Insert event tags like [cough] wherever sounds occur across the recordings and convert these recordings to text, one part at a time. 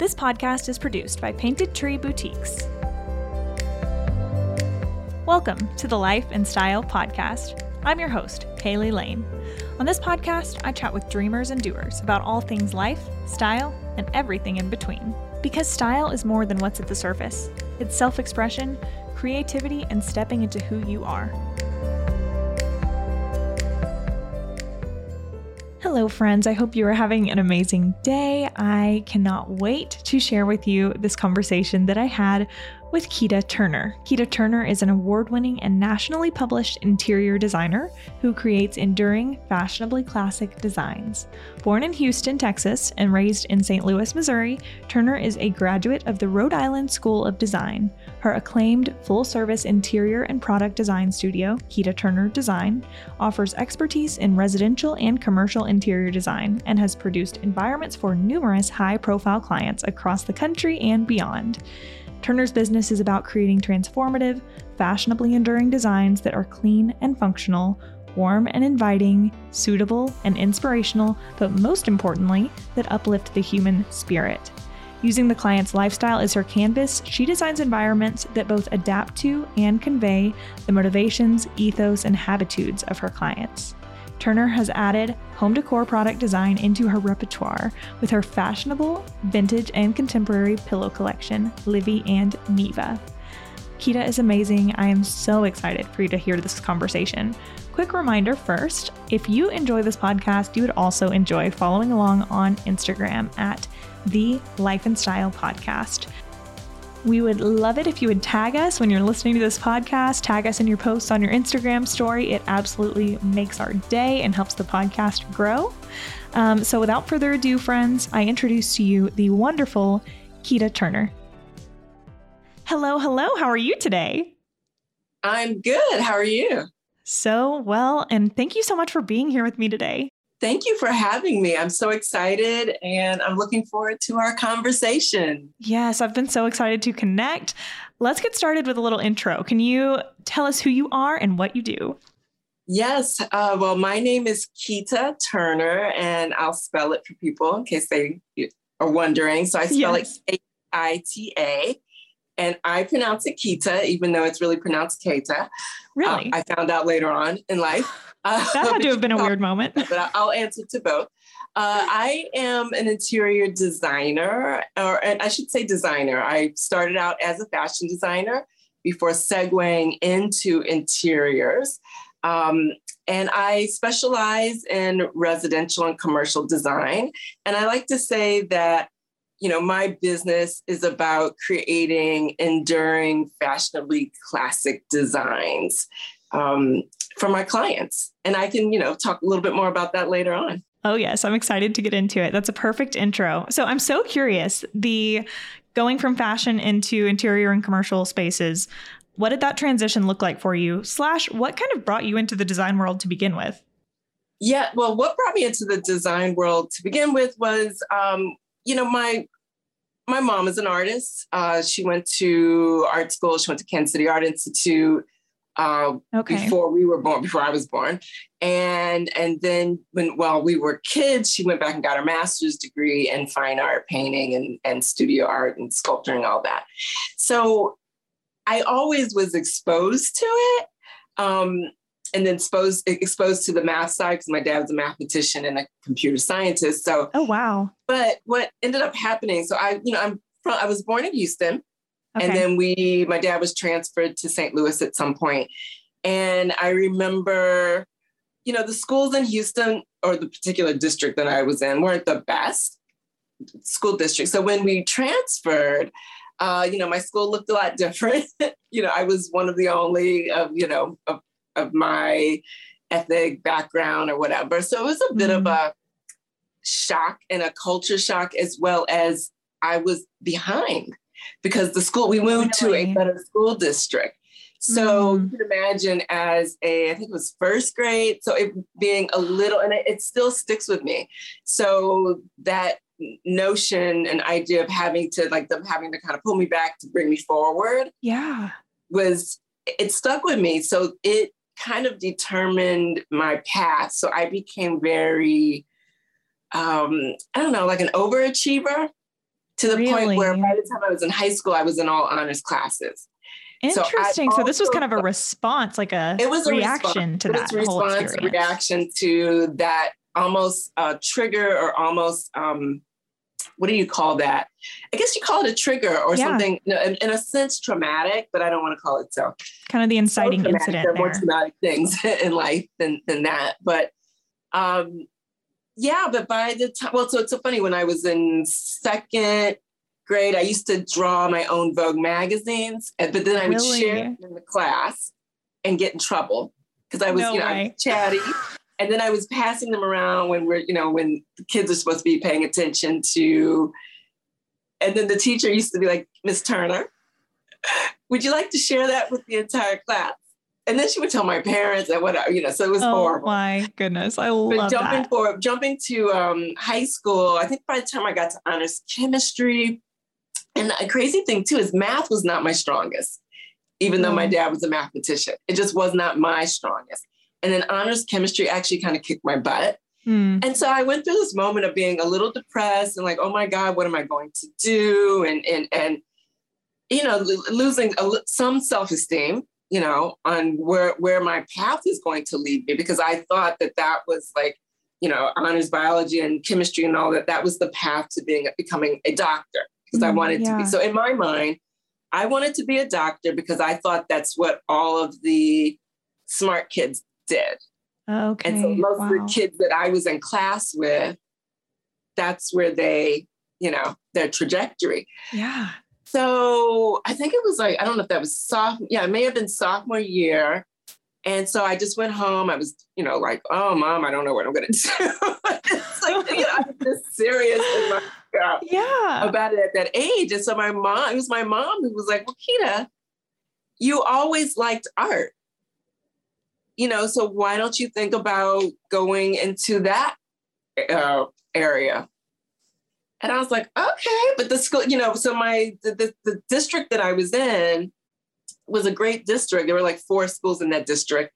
This podcast is produced by Painted Tree Boutiques. Welcome to the Life and Style Podcast. I'm your host, Caylie Lane. On this podcast, I chat with dreamers and doers about all things life, style, and everything in between. Because style is more than what's at the surface, it's self expression, creativity, and stepping into who you are. Hello, friends. I hope you are having an amazing day. I cannot wait to share with you this conversation that I had with Keita Turner. Keita Turner is an award winning and nationally published interior designer who creates enduring, fashionably classic designs. Born in Houston, Texas, and raised in St. Louis, Missouri, Turner is a graduate of the Rhode Island School of Design. Her acclaimed full service interior and product design studio, Keita Turner Design, offers expertise in residential and commercial interior design and has produced environments for numerous high profile clients across the country and beyond. Turner's business is about creating transformative, fashionably enduring designs that are clean and functional, warm and inviting, suitable and inspirational, but most importantly, that uplift the human spirit. Using the client's lifestyle as her canvas, she designs environments that both adapt to and convey the motivations, ethos, and habitudes of her clients. Turner has added home decor product design into her repertoire with her fashionable, vintage, and contemporary pillow collection, Livy and Neva. Kita is amazing. I am so excited for you to hear this conversation. Quick reminder first if you enjoy this podcast, you would also enjoy following along on Instagram at the Life and Style Podcast. We would love it if you would tag us when you're listening to this podcast. Tag us in your posts on your Instagram story. It absolutely makes our day and helps the podcast grow. Um, so, without further ado, friends, I introduce to you the wonderful Keita Turner. Hello, hello. How are you today? I'm good. How are you? So well, and thank you so much for being here with me today. Thank you for having me. I'm so excited and I'm looking forward to our conversation. Yes, I've been so excited to connect. Let's get started with a little intro. Can you tell us who you are and what you do? Yes. Uh, well, my name is Keita Turner, and I'll spell it for people in case they are wondering. So I spell yes. it K I T A, and I pronounce it Kita, even though it's really pronounced Keita. Really? Uh, I found out later on in life. Uh, [sighs] that had to have been a weird moment. [laughs] but I'll answer to both. Uh, I am an interior designer, or and I should say designer. I started out as a fashion designer before segueing into interiors. Um, and I specialize in residential and commercial design. And I like to say that, you know, my business is about creating enduring, fashionably classic designs. Um, for my clients. And I can, you know, talk a little bit more about that later on. Oh, yes. I'm excited to get into it. That's a perfect intro. So I'm so curious the going from fashion into interior and commercial spaces. What did that transition look like for you? Slash, what kind of brought you into the design world to begin with? Yeah, well, what brought me into the design world to begin with was, um, you know, my my mom is an artist. Uh, she went to art school. She went to Kansas City Art Institute uh, okay. before we were born, before I was born. And and then when while we were kids, she went back and got her master's degree in fine art, painting, and and studio art and sculpturing, all that. So I always was exposed to it. Um, and then exposed exposed to the math side because my dad was a mathematician and a computer scientist. So oh wow! But what ended up happening? So I, you know, I'm from I was born in Houston, Okay. And then we, my dad was transferred to St. Louis at some. And I remember, you know, the schools in Houston or the particular district that I was in weren't the best school district. So when we transferred, uh, you know, my school looked a lot [laughs] different. you know, I was one of the only of, you know, of, of my ethnic background or whatever. So it was a bit mm-hmm. of a shock and a culture shock as well as I was behind because the school we moved really? to a better school district. So mm. you can imagine as a, I think it was first grade. So it being a little, and it, it still sticks with me. So that notion and idea of having to like them having to kind of pull me back to bring me forward. Yeah. Was it stuck with me. So it kind of determined my path. So I became very, um, I don't know, like an overachiever to the really? point where by the time I was in high school, I was in all honors classes. Interesting. So, so, this was kind of a response, like a it was a reaction response. to that it was whole experience. reaction to that almost uh, trigger or almost um, what do you call that? I guess you call it a trigger or yeah. something in, in, a sense traumatic, but I don't want to call it so. Kind of the inciting so incident. There are more traumatic things [laughs] in life than than that, but um, yeah. But by the time, well, so it's so funny when I was in second grade, I used to draw my own Vogue magazines, but then I would really? share them in the class and get in trouble because I was, no you know, I was chatty. And then I was passing them around when we're, you know, when the kids are supposed to be paying attention to. And then the teacher used to be like, Miss Turner, would you like to share that with the entire class? And then she would tell my parents and whatever, you know, so it was oh, horrible. My goodness. I love but jumping that. For, jumping to um, high school, I think by the time I got to honors chemistry, and the crazy thing too is math was not my strongest, even though my mm. dad was a mathematician. It just was not my strongest. And then honors chemistry actually kind of kicked my butt. Mm. And so I went through this moment of being a little depressed and like, oh my God, what am I going to do? And and and you know, losing a, some self-esteem, you know, on where where my path is going to lead me because I thought that that was like, you know, honors biology and chemistry and all that. That was the path to being becoming a doctor because mm, I wanted yeah. to be. So in my mind, I wanted to be a doctor because I thought that's what all of the smart kids did. Okay. And so most wow. of the kids that I was in class with, that's where they, you know, their trajectory. Yeah. So I think it was like, I don't know if that was sophomore, yeah, it may have been sophomore year. And so I just went home. I was, you know, like, oh, mom, I don't know what I'm going to do. [laughs] it's like, you know, I'm just serious my, uh, yeah. about it at that age. And so my mom, it was my mom who was like, well, Kita, you always liked art you know, so why don't you think about going into that uh, area? And I was like, okay, but the school, you know, so my the, the, the district that I was in was a great district. There were like four schools in that district.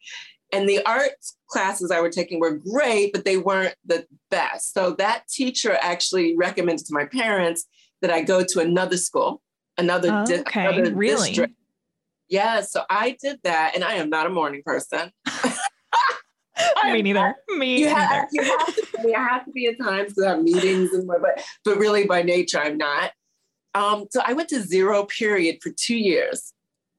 And the arts classes I were taking were great, but they weren't the best. So that teacher actually recommended to my parents that I go to another school, another, okay, di- another really? district. Yeah, so I did that, and I am not a morning person. Me neither. Me you neither. Have, you have to. I, I have to be at times because I have meetings and what, but but really by nature I'm not. Um, so I went to zero period for two years.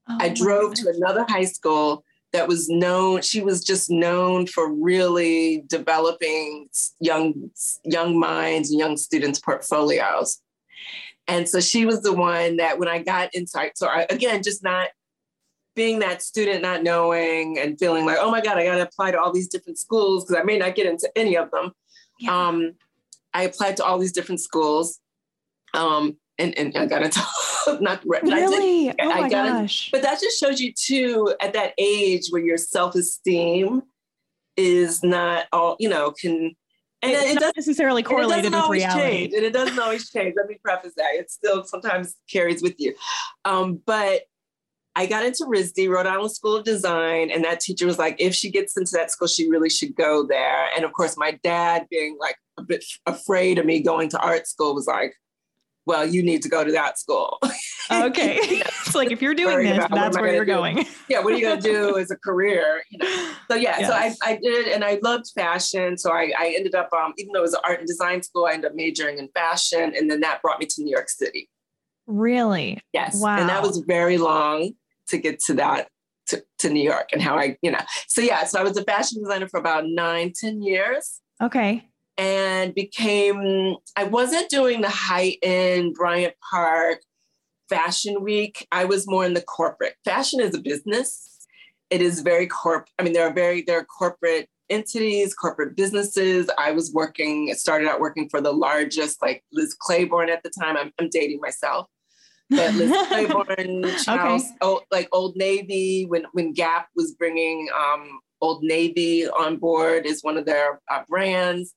Oh, I drove to another high school that was known. She was just known for really developing young young minds and young students' portfolios. And so she was the one that when I got inside, so I, again, just not being that student not knowing and feeling like, oh my God, I got to apply to all these different schools because I may not get into any of them. Yeah. Um, I applied to all these different schools. Um, and, and I got into [laughs] not really. I did, oh I my got gosh. but that just shows you too at that age where your self-esteem is not all, you know, can and it's it not necessarily correlated with reality. Change, and it doesn't always change. Let me preface that. It still sometimes carries with you. Um, but I got into RISD, Rhode Island School of Design, and that teacher was like, if she gets into that school, she really should go there. And of course, my dad, being like a bit afraid of me going to art school, was like, well, you need to go to that school. [laughs] Okay. you know, it's like if you're doing this, that's where you're do? going. [laughs] yeah, what are you going to do as a career? You know? So yeah, yes. so I, I did, and I loved fashion. So I, I ended up, um, even though it was an art and design school, I ended up majoring in fashion, and then that brought me to New York City. Really? Yes. Wow. And that was very long to get to that to, to New York and how I, you know. So yeah, so I was a fashion designer for about nine, ten years. Okay. And became I wasn't doing the high end Bryant Park fashion week. I was more in the corporate. Fashion is a business. It is very corp. I mean, there are very there are corporate entities, corporate businesses. I was working, started out working for the largest, like Liz Claiborne at the time. I'm, I'm dating myself but Liz [laughs] Claiborne, Charles, okay. oh, like Old Navy, when when Gap was bringing um, Old Navy on board is one of their uh, brands.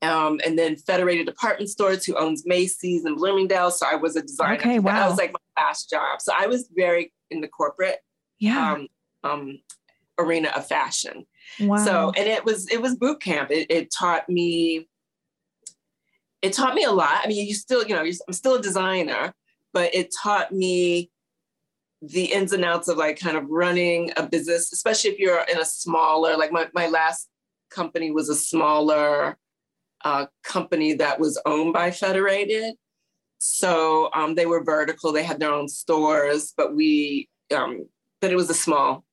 Um, and then Federated Department Stores, who owns Macy's and Bloomingdale. So I was a designer. Okay, wow. That was like my last job. So I was very in the corporate yeah. um, um, arena of fashion. Wow. So and it was it was boot camp. It, it taught me it taught me a lot. I mean, you still, you know, I'm still a designer, but it taught me the ins and outs of like kind of running a business, especially if you're in a smaller, like my, my last company was a smaller uh, company that was owned by Federated. So um, they were vertical, they had their own stores, but we, um, but it was a small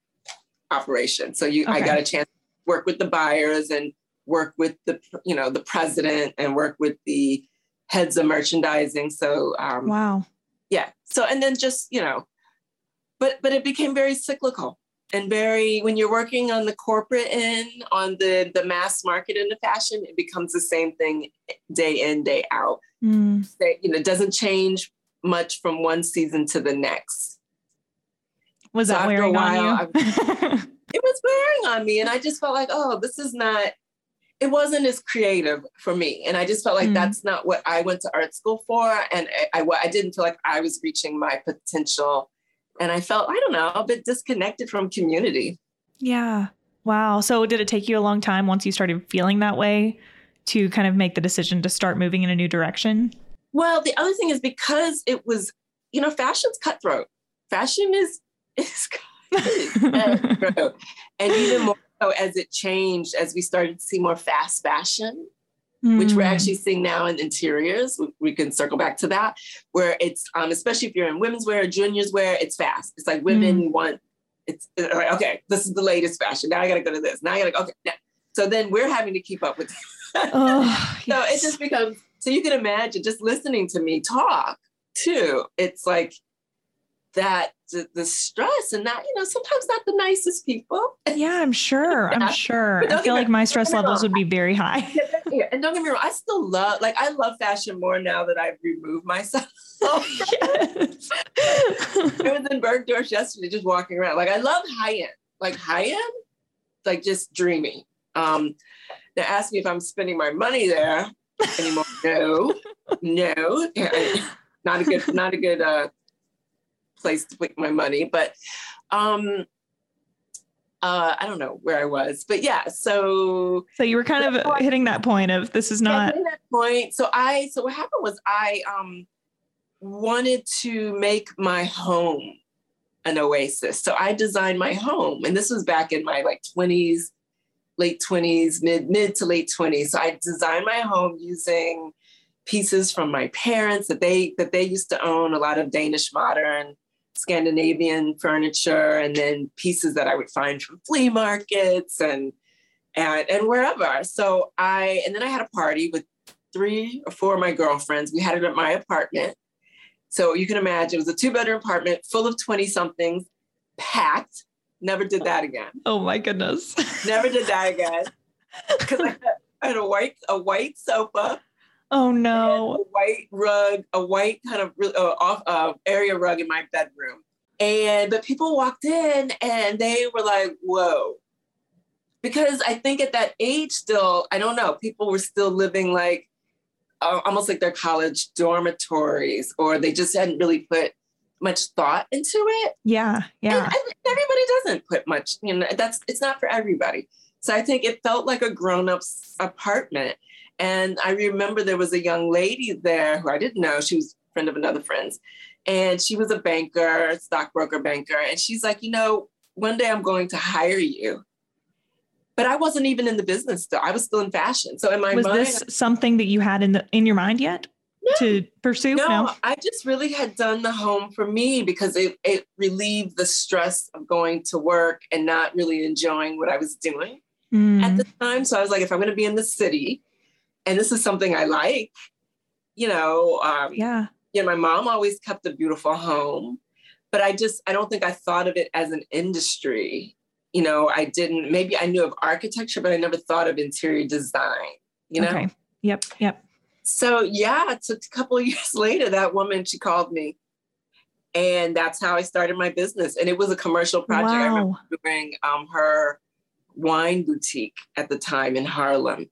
operation. So you, okay. I got a chance to work with the buyers and work with the, you know, the president and work with the heads of merchandising. So, um, wow. Yeah. So, and then just, you know, but, but it became very cyclical and very, when you're working on the corporate end, on the, the mass market in the fashion, it becomes the same thing day in, day out. Mm. That, you know, it doesn't change much from one season to the next. Was so that wearing while, on you? [laughs] it was wearing on me. And I just felt like, oh, this is not, it wasn't as creative for me. And I just felt like mm. that's not what I went to art school for. And I, I, I, didn't feel like I was reaching my potential. And I felt, I don't know, a bit disconnected from community. Yeah. Wow. So did it take you a long time once you started feeling that way to kind of make the decision to start moving in a new direction? Well, the other thing is because it was, you know, fashion's cutthroat. Fashion is [laughs] is [laughs] cutthroat. and even more so as it changed, as we started to see more fast fashion, mm. which we're hmm. actually seeing now in interiors. We, we, can circle back to that, where it's um, especially if you're in women's wear, juniors wear, it's fast. It's like women mm. want it's like, okay, this is the latest fashion. Now I gotta go to this. Now I gotta go. Okay, now. so then we're having to keep up with. oh, [laughs] so yes. it just becomes so you can imagine just listening to me talk too. It's like that the, the, stress and not, you know, sometimes not the nicest people. [laughs] Yeah, I'm sure. yeah. I'm sure. I feel like my stress levels would be very high. yeah, and don't get me wrong, I still love, like, I love fashion more now that I've removed myself. [laughs] [laughs] yes. I was in Bergdorf yesterday, just walking around. Like, I love high end, like high end, like just dreamy. Um, they asked me if I'm spending my money there anymore. no, no, not a good, not a good uh, place to put my money. But um, uh, I don't know where I was, but yeah. So so you were kind of hitting that point of this is not that point. So I so what happened was I um wanted to make my home an oasis. So I designed my home, and this was back in my like twenties, late twenties, mid mid to late twenties. So I designed my home using pieces from my parents that they that they used to own a lot of Danish modern Scandinavian furniture and then pieces that I would find from flea markets and and and wherever. So I and then I had a party with three or four of my girlfriends. We had it at my apartment. So you can imagine it was a two bedroom apartment full of 20 somethings, packed. Never did that again. Oh my goodness. Never did that [laughs] again. Because I, I had a white a white sofa Oh no! A white rug, a white kind of uh, off uh, area rug in my bedroom, and but people walked in and they were like, "Whoa!" Because I think at that age, still, I don't know, people were still living like uh, almost like their college dormitories, or they just hadn't really put much thought into it. Yeah, yeah. And, everybody doesn't put much. You know, that's it's not for everybody. So I think it felt like a grown-up's apartment. And I remember there was a young lady there who I didn't know. She was a friend of another friend's. And she was a banker, stockbroker banker. And she's like, you know, one day I'm going to hire you. But I wasn't even in the business still. I was still in fashion. So in my was mind, this something that you had in the in your mind yet? No, to pursue? No, no, I just really had done the home for me because it, it relieved the stress of going to work and not really enjoying what I was doing mm. at the time. So I was like, if I'm going to be in the city, and this is something I like. You know, um, yeah. You know, my mom always kept a beautiful home, but I just I don't think I thought of it as an industry. You know, I didn't. Maybe I knew of architecture, but I never thought of interior design. You know. Okay. Yep. Yep. So yeah, it's a couple of [laughs] years later, that woman she called me, and that's how I started my business. And it was a commercial project. Wow. I remember doing um, her wine boutique at the time in Harlem.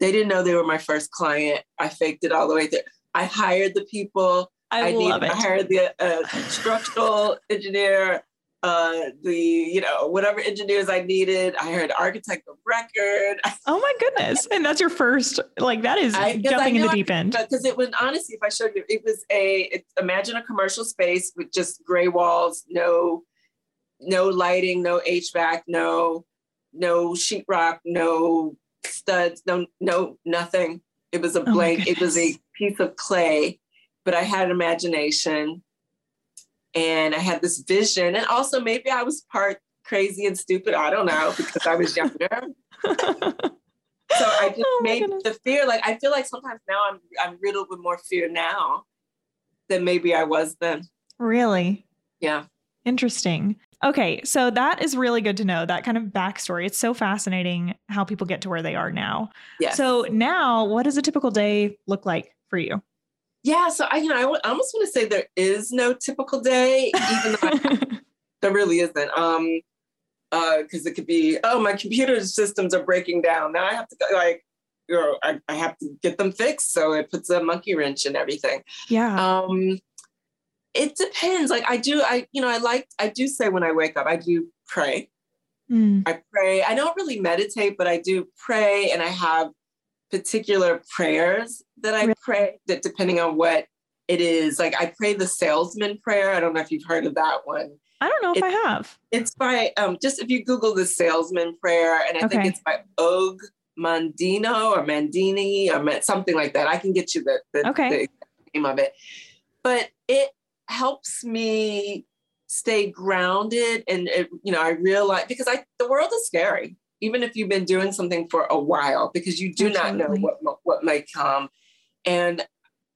They didn't know they were my first client. I faked it all the way through. I hired the people. I, I love it. I hired the uh, structural engineer. uh, the you know whatever engineers I needed. I hired architect of record. [laughs] Oh my goodness! and that's your first like that is I, jumping in the deep end. Because it was honestly, if I showed you, it was a it, imagine a commercial space with just gray walls, no no lighting, no HVAC, no no sheetrock, no studs, no no nothing. It was a oh blank. Oh it was a piece of clay, but I had imagination and I had this vision. And also, maybe I was part crazy and stupid. I don't know because I was younger. [laughs] so I just oh made goodness. the fear like I feel like sometimes now I'm I'm riddled with more fear now than maybe I was then. Really? Yeah. Interesting. Okay, so that is really good to know that kind of backstory. It's so fascinating how people get to where they are now. Yeah. So now, what does a typical day look like for you? Yeah, so I, you know, I, w- I almost want to say there is no typical day, even though I, [laughs] there really isn't. Um, uh because uh, it could be, oh, my computer systems are breaking down. Now I have to go, like, you know, I, I have to get them fixed. So it puts a monkey wrench in everything. Yeah. Um, it depends. Like I do, I, you know, I like, I do say when I wake up, I do pray. Mm. I pray. I don't really meditate, but I do pray and I have particular prayers that I pray that depending on what it is. Like I pray the salesman prayer. I don't know if you've heard of that one. I don't know if it, I have. It's by um, just if you Google the salesman prayer, and I okay. think it's by Og Mandino or Mandini or something like that. I can get you the, the, okay. the name of it. But it helps me stay grounded and it, you know, I realize because I the world is scary even if you've been doing something for a while, because you do Absolutely. not know what, what might come. And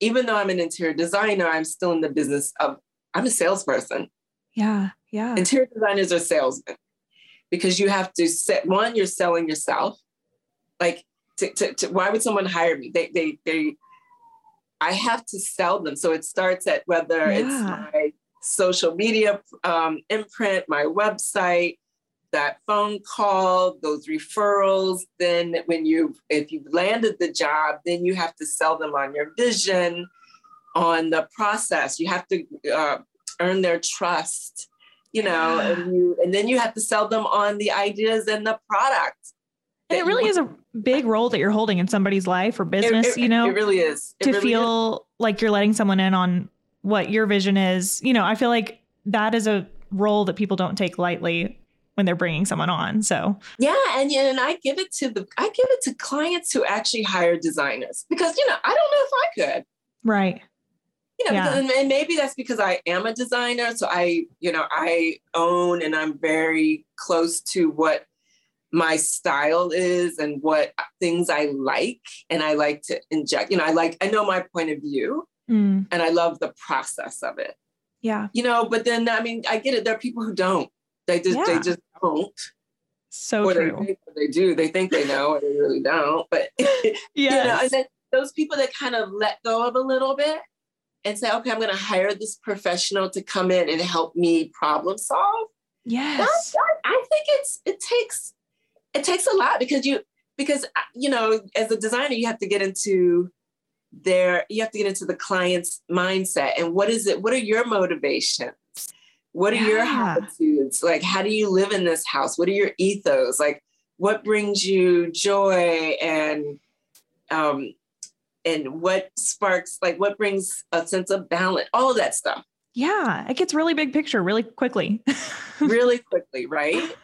even though I'm an interior designer, I'm still in the business of, I'm a salesperson. Yeah, yeah. Interior designers are salesmen because you have to set, one, you're selling yourself. Like, to, to, to, why would someone hire me? They, they, they, I have to sell them. So it starts at whether yeah. it's my social media um, imprint, my website, that phone call, those referrals. Then when you, if you've landed the job, then you have to sell them on your vision, on the process. You have to uh, earn their trust, you know, yeah. and you, and then you have to sell them on the ideas and the product. And it really is a big role that you're holding in somebody's life or business, it, it, you know. It really is. It to really feel is. like you're letting someone in on what your vision is. You know, I feel like that is a role that people don't take lightly when they're bringing someone on. So yeah, and and I give it to the I give it to clients who actually hire designers because you know I don't know if I could. Right. You know, yeah. because, and maybe that's because I am a designer, so I you know I own and I'm very close to what my style is and what things I like, and I like to inject. You know, I like I know my point of view, mm. and I love the process of it. Yeah. You know, but then I mean, I get it. There are people who don't. They just yeah. they just don't. So or true. They, they do. They think they know, and they really don't. But yes. [laughs] you know, and then those people that kind of let go of a little bit and say, okay, I'm going to hire this professional to come in and help me problem solve. Yes, that, that, I think it's it takes it takes a lot because you because uh, you know as a designer you have to get into their you have to get into the client's mindset and what is it what are your motivations what are yeah. your attitudes? Like, how do you live in this house? What are your ethos? Like, what brings you joy and um and what sparks like what brings a sense of balance? All of that stuff. Yeah, it gets really big picture really quickly. [laughs] really quickly, right?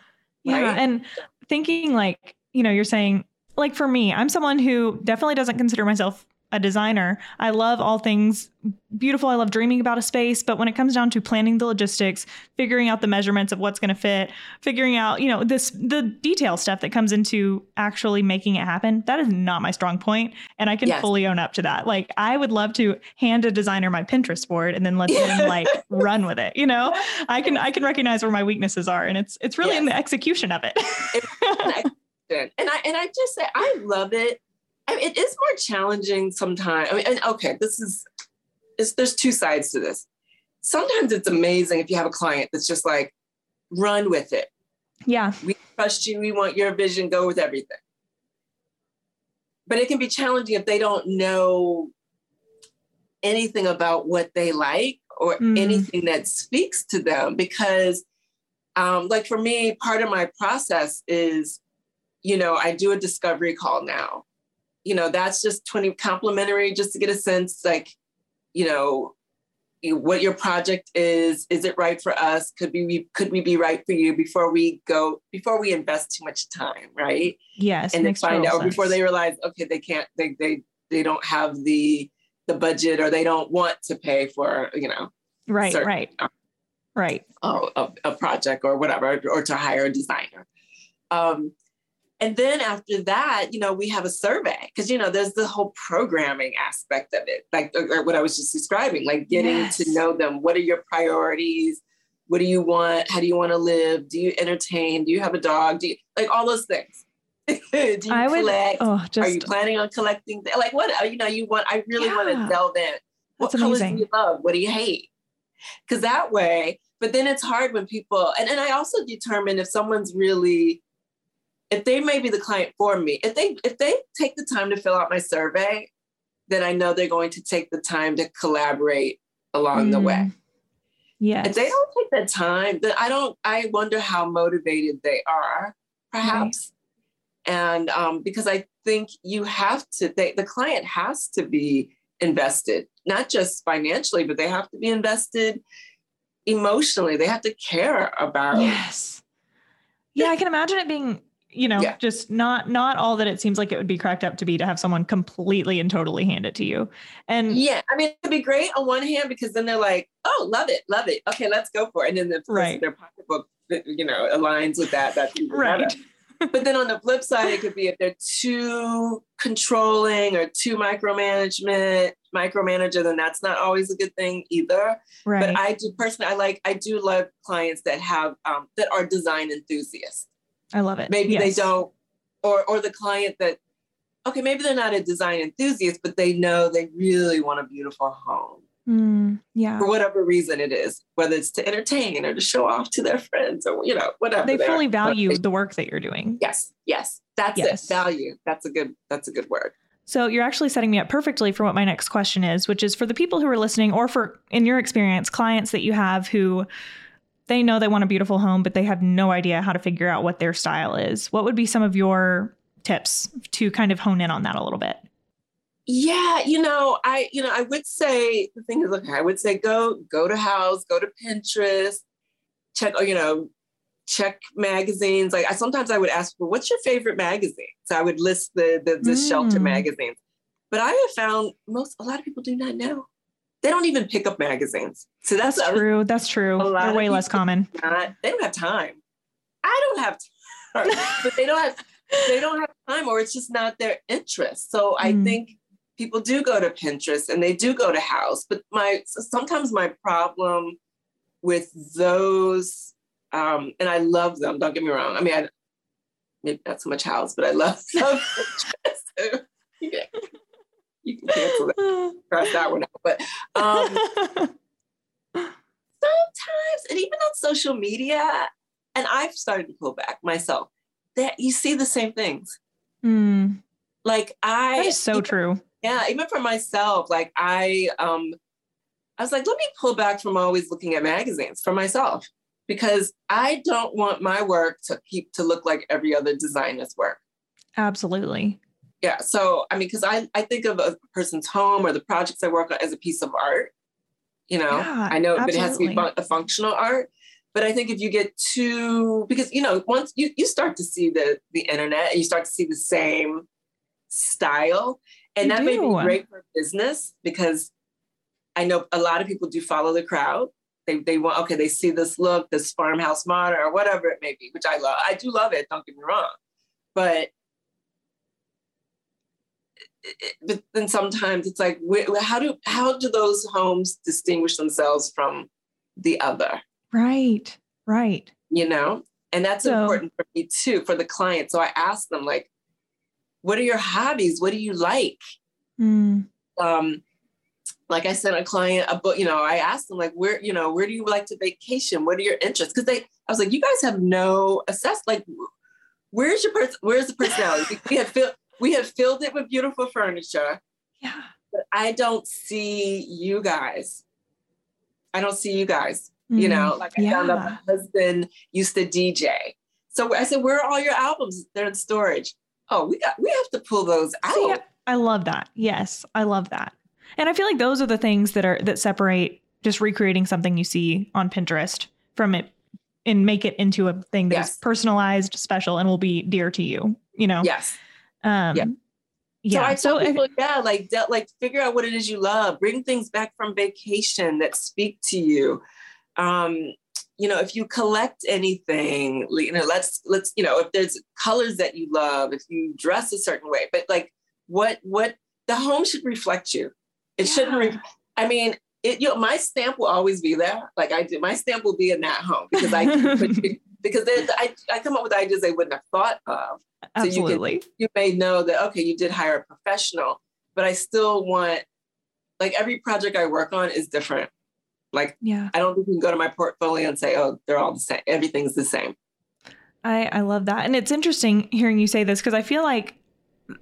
Yeah, right? and thinking like, you know, you're saying like for me, I'm someone who definitely doesn't consider myself a designer. I love all things beautiful. I love dreaming about a space, but when it comes down to planning the logistics, figuring out the measurements of what's going to fit, figuring out, you know, this the detail stuff that comes into actually making it happen, that is not my strong point, and I can yes. fully own up to that. Like I would love to hand a designer my Pinterest board and then let them [laughs] like run with it, you know? I can I can recognize where my weaknesses are and it's it's really yes. in the execution of it. [laughs] and I and I just say I love it I mean, it is more challenging sometimes. I mean, and okay, this is, there's two sides to this. Sometimes it's amazing if you have a client that's just like, run with it. Yeah. We trust you. We want your vision. Go with everything. But it can be challenging if they don't know anything about what they like or mm. anything that speaks to them because um, like for me, part of my process is, you know, I do a discovery call now. You know, that's just 20 complimentary just to get a sense like, you know, what your project is is it right for us? Could we could we be right for you before we go before we invest too much time right? Yes and then find out sense. before they realize okay they can't they they they don't have the the budget or they don't want to pay for you know right certain, right. uh, right. oh, a, a, project or whatever or to hire a designer. Um and then after that you know we have a survey because you know there's the whole programming aspect of it like what i was just describing like getting yes. to know them. What are your priorities? What do you want? How do you want to live? Do you entertain? Do you have a dog? Do you like all those things. [laughs] Do you I collect? would, oh, just, are you planning on collecting like what uh, you know you want i really yeah, want to delve in. What colors do you love? What do you hate? Because that way but then it's hard when people and, and i also determine if someone's really if they may be the client for me, if they if they take the time to fill out my survey, then I know they're going to take the time to collaborate along mm. the way. Yeah. If they don't take the time, then I don't. I wonder how motivated they are, perhaps. Right. And um, because I think you have to, they, the client has to be invested, not just financially, but they have to be invested emotionally. They have to care about. Yes. Yeah, I can imagine it being you know, yeah. just not not all that it seems like it would be cracked up to be to have someone completely and totally hand it to you. And yeah, I mean, it'd be great on one hand because then they're like, "Oh, love it, love it. Okay, let's go for it." And then the right. their pocketbook, you know, aligns with that. That's right. [laughs] but then on the flip side, it could be if they're too controlling or too micromanagement, micromanager, then that's not always a good thing either. Right. But I do personally, I like, I do love clients that have um, that are design enthusiasts. I love it. Maybe yes. they don't, or or the client that, okay, maybe they're not a design enthusiast, but they know they really want a beautiful home. Mm, yeah. For whatever reason it is, whether it's to entertain or to show off to their friends or you know whatever. They fully value the work that you're doing. Yes, yes, that's yes. it. Value. That's a good. That's a good word. So you're actually setting me up perfectly for what my next question is, which is for the people who are listening, or for in your experience, clients that you have who they know they want a beautiful home, but they have no idea how to figure out what their style is. What would be some of your tips to kind of hone in on that a little bit? Yeah, you know, I you know, I would say the thing is okay, I would say go go to Houzz, go to Pinterest, check oh, you know, check magazines. Like I sometimes I would ask for what's your favorite magazine? So I would list the the, the mm. shelter magazines. But I have found most a lot of people do not know they don't even pick up magazines. So that's, that's true. That's true. They're way less common. Not, they don't have time. I don't have time, but they don't have they don't have time, or it's just not their interest. So mm. I hmm. think people do go to Pinterest and they do go to Houzz, but my sometimes my problem with those, um, and I love them. Don't get me wrong. I mean, I, maybe not so much Houzz, but I love [laughs] them. [laughs] [laughs] you can cancel that, cross that one out. But um, [laughs] sometimes, and even on social media, and I've started to pull back myself, that you see the same things. Mm. Like I That is so even, true. Yeah, even for myself, like I um I was like, let me pull back from always looking at magazines for myself because I don't want my work to keep to look like every other designer's work. Absolutely yeah so i mean because I, I think of a person's home or the projects i work on as a piece of art you know? Yeah, i know but it has to be fun- a functional art but i think if you get too because you know once you, you start to see the the internet and you start to see the same style and you that do. may be great for business because i know a lot of people do follow the crowd. They, they want okay they see this look this farmhouse modern or whatever it may be which i love i do love it don't get me wrong but but then sometimes it's like how do how do those homes distinguish themselves from the other? Right right. You know? And that's so, important for me too for the client. So i ask them like what are your hobbies? What do you like? Mm. um like i sent a client a book you know i asked them like where you know where do you like to vacation? What are your interests? Because they i was like you guys have no assess like where's your person where's the personality? We have feel we have filled it with beautiful furniture. Yeah. But I don't see you guys. I don't see you guys. Mm, you know, like I yeah. found out my husband used to DJ. So I said, "Where are all your albums? They're in storage." Oh, we got, we have to pull those out. See, I love that. Yes, I love that. And I feel like those are the things that are that separate just recreating something you see on Pinterest from it and make it into a thing that's yes. personalized, special, and will be dear to you. You know. Yes. Um, yeah. Yeah. So I tell so people, if, yeah, like like figure out what it is you love. Bring things back from vacation that speak to you. Um, you know, if you collect anything, you know, let's let's you know, if there's colors that you love, if you dress a certain way, but like what what the home should reflect you. It yeah. shouldn't. Re- I mean, it, you know, my stamp will always be there. Like I do, my stamp will be in that home because I [laughs] because I, I come up with ideas they wouldn't have thought of. Absolutely. So you, can, you may know that okay, you did hire a professional, but I still want like every project I work on is different. Like yeah, I don't think you can go to my portfolio and say, oh, they're all the same. Everything's the same. I I love that, and it's interesting hearing you say this because I feel like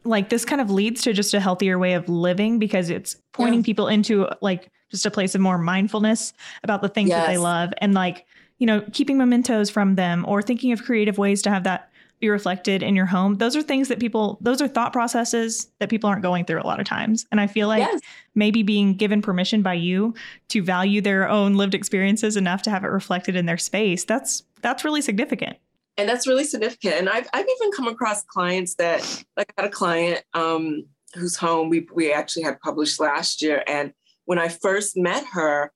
like this kind of leads to just a healthier way of living because it's pointing yeah. people into like just a place of more mindfulness about the things yes. that they love and like you know keeping mementos from them or thinking of creative ways to have that be reflected in your home those are things that people those are thought processes that people aren't going through a lot of times and i feel like yes. maybe being given permission by you to value their own lived experiences enough to have it reflected in their space that's that's really significant and that's really significant. And I've, I've even come across clients that, like, I had a client um, whose home we, we actually had published last year. And when I first met her,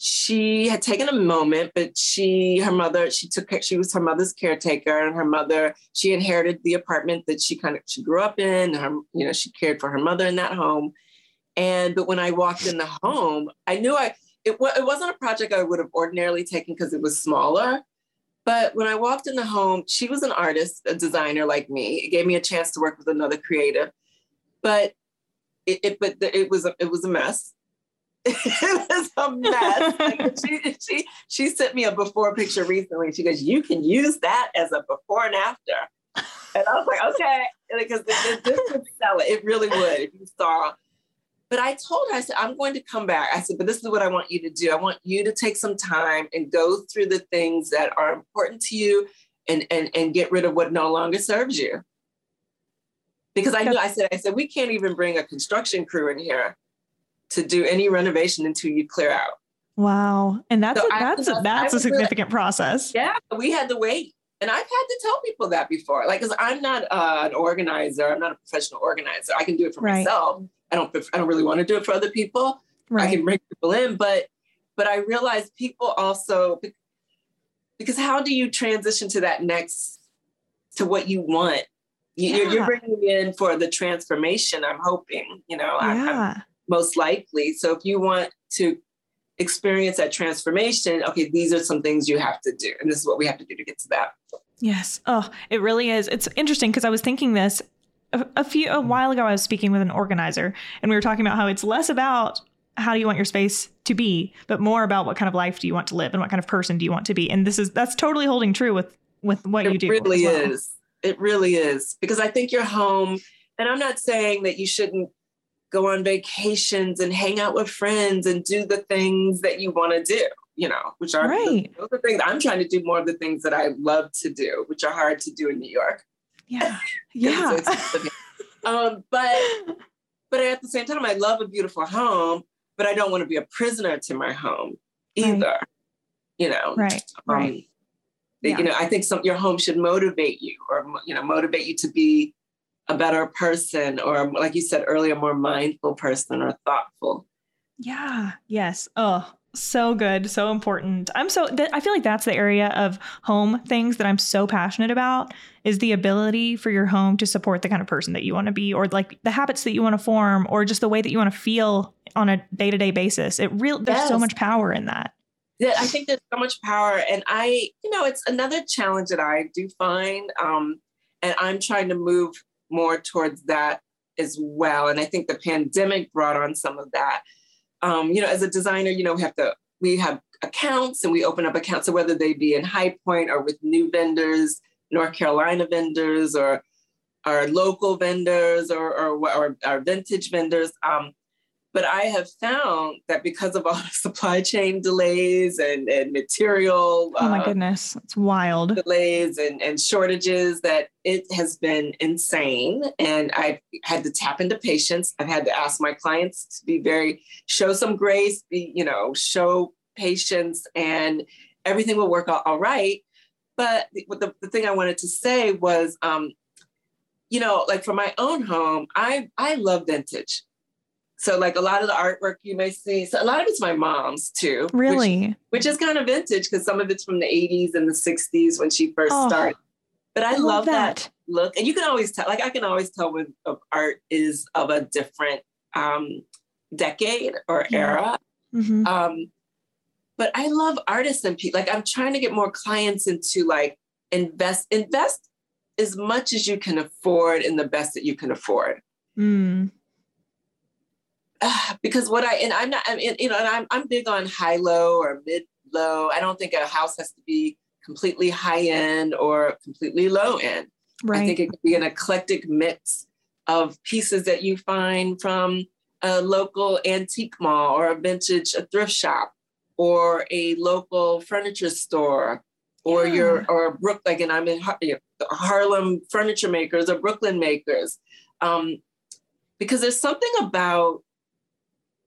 she had taken a moment, but she, her mother, she took, she was her mother's caretaker, and her mother, she inherited the apartment that she kind of she grew up in. Her, you know, she cared for her mother in that home. And but when I walked in the home, I knew I it, it wasn't a project I would have ordinarily taken because it was smaller. But when I walked in the home, she was an artist, a designer like me. It gave me a chance to work with another creative, but it, it but it was a, it was a mess. [laughs] it was a mess. Like [laughs] she, she she sent me a before picture recently. She goes, "You can use that as a before and after." And I was like, "Okay," because this would sell it. It really would if you saw but I told her, I said, I'm going to come back. I said, but this is what I want you to do. I want you to take some time and go through the things that are important to you and, and, and get rid of what no longer serves you. Because I knew, I said, I said, we can't even bring a construction crew in here to do any renovation until you clear out. Wow. And that's, so a, that's, a, that's a significant process. Yeah. We had to wait. And I've had to tell people that before, like, because I'm not uh, an organizer, I'm not a professional organizer. I can do it for right. myself I don't I don't really want to do it for other people. Right. I can bring people in, but but I realize people also because how do you transition to that next to what you want? You, yeah. You're bringing in for the transformation. I'm hoping, you know, yeah. I'm, most likely. So if you want to experience that transformation, okay, these are some things you have to do, and this is what we have to do to get to that. Yes. Oh, it really is. It's interesting because I was thinking this a, a few a while ago I was speaking with an organizer and we were talking about how it's less about how do you want your space to be, but more about what kind of life do you want to live and what kind of person do you want to be. And this is that's totally holding true with with what it you do. It really well. is. It really is because I think your home. And I'm not saying that you shouldn't go on vacations and hang out with friends and do the things that you want to do. You know, which are right. those are things I'm trying to do more of the things that I love to do, which are hard to do in New York. Yeah. [laughs] Yeah. [laughs] um, but but at the same time, I love a beautiful home, but I don't want to be a prisoner to my home either. Right. You know. Right. Um, right. Yeah. You know, I think some your home should motivate you, or you know, motivate you to be a better person, or like you said earlier, more mindful person or thoughtful. Yeah. Yes. Oh, so good, so important. I'm so th- I feel like that's the area of home things that I'm so passionate about is the ability for your home to support the kind of person that you want to be or like the habits that you want to form or just the way that you want to feel on a day-to-day basis. It really there's yes. so much power in that. Yeah, I think there's so much power and I, you know, it's another challenge that I do find um and I'm trying to move more towards that as well and I think the pandemic brought on some of that um, you know, as a designer, you know, we have to, we have accounts and we open up accounts. So whether they be in High Point or with new vendors, North Carolina vendors or our local vendors or, or, or our vintage vendors. Um, But I have found that because of all the [laughs] supply chain delays and, and material oh my uh, goodness, it's wild delays and, and shortages, that it has been insane. And I've had to tap into patience. I've had to ask my clients to be very show some grace, be, you know, show patience and everything will work out all right. But the, the thing I wanted to say was, um, you know, like for my own home, I I love vintage. So like a lot of the artwork you may see, so a lot of it's my mom's too. Really? Which, which is kind of vintage because some of it's from the 80s and the 60s when she first oh, started. But I, I love, love that. that. look. And you can always tell, like I can always tell when art is of a different um, decade or yeah. era. Mm-hmm. Um, but I love artists and people. Like I'm trying to get more clients into like invest, invest as much as you can afford in the best that you can afford. Mm uh, [sighs] because what I and I'm not I mean, you know and I'm I'm big on high low or mid low. I don't think a house has to be completely high end or completely low end. Right. I think it could be an eclectic mix of pieces that you find from a local antique mall or a vintage a thrift shop or a local furniture store or yeah. your or Brook like and I'm in Harlem furniture makers or Brooklyn makers. Um, because there's something about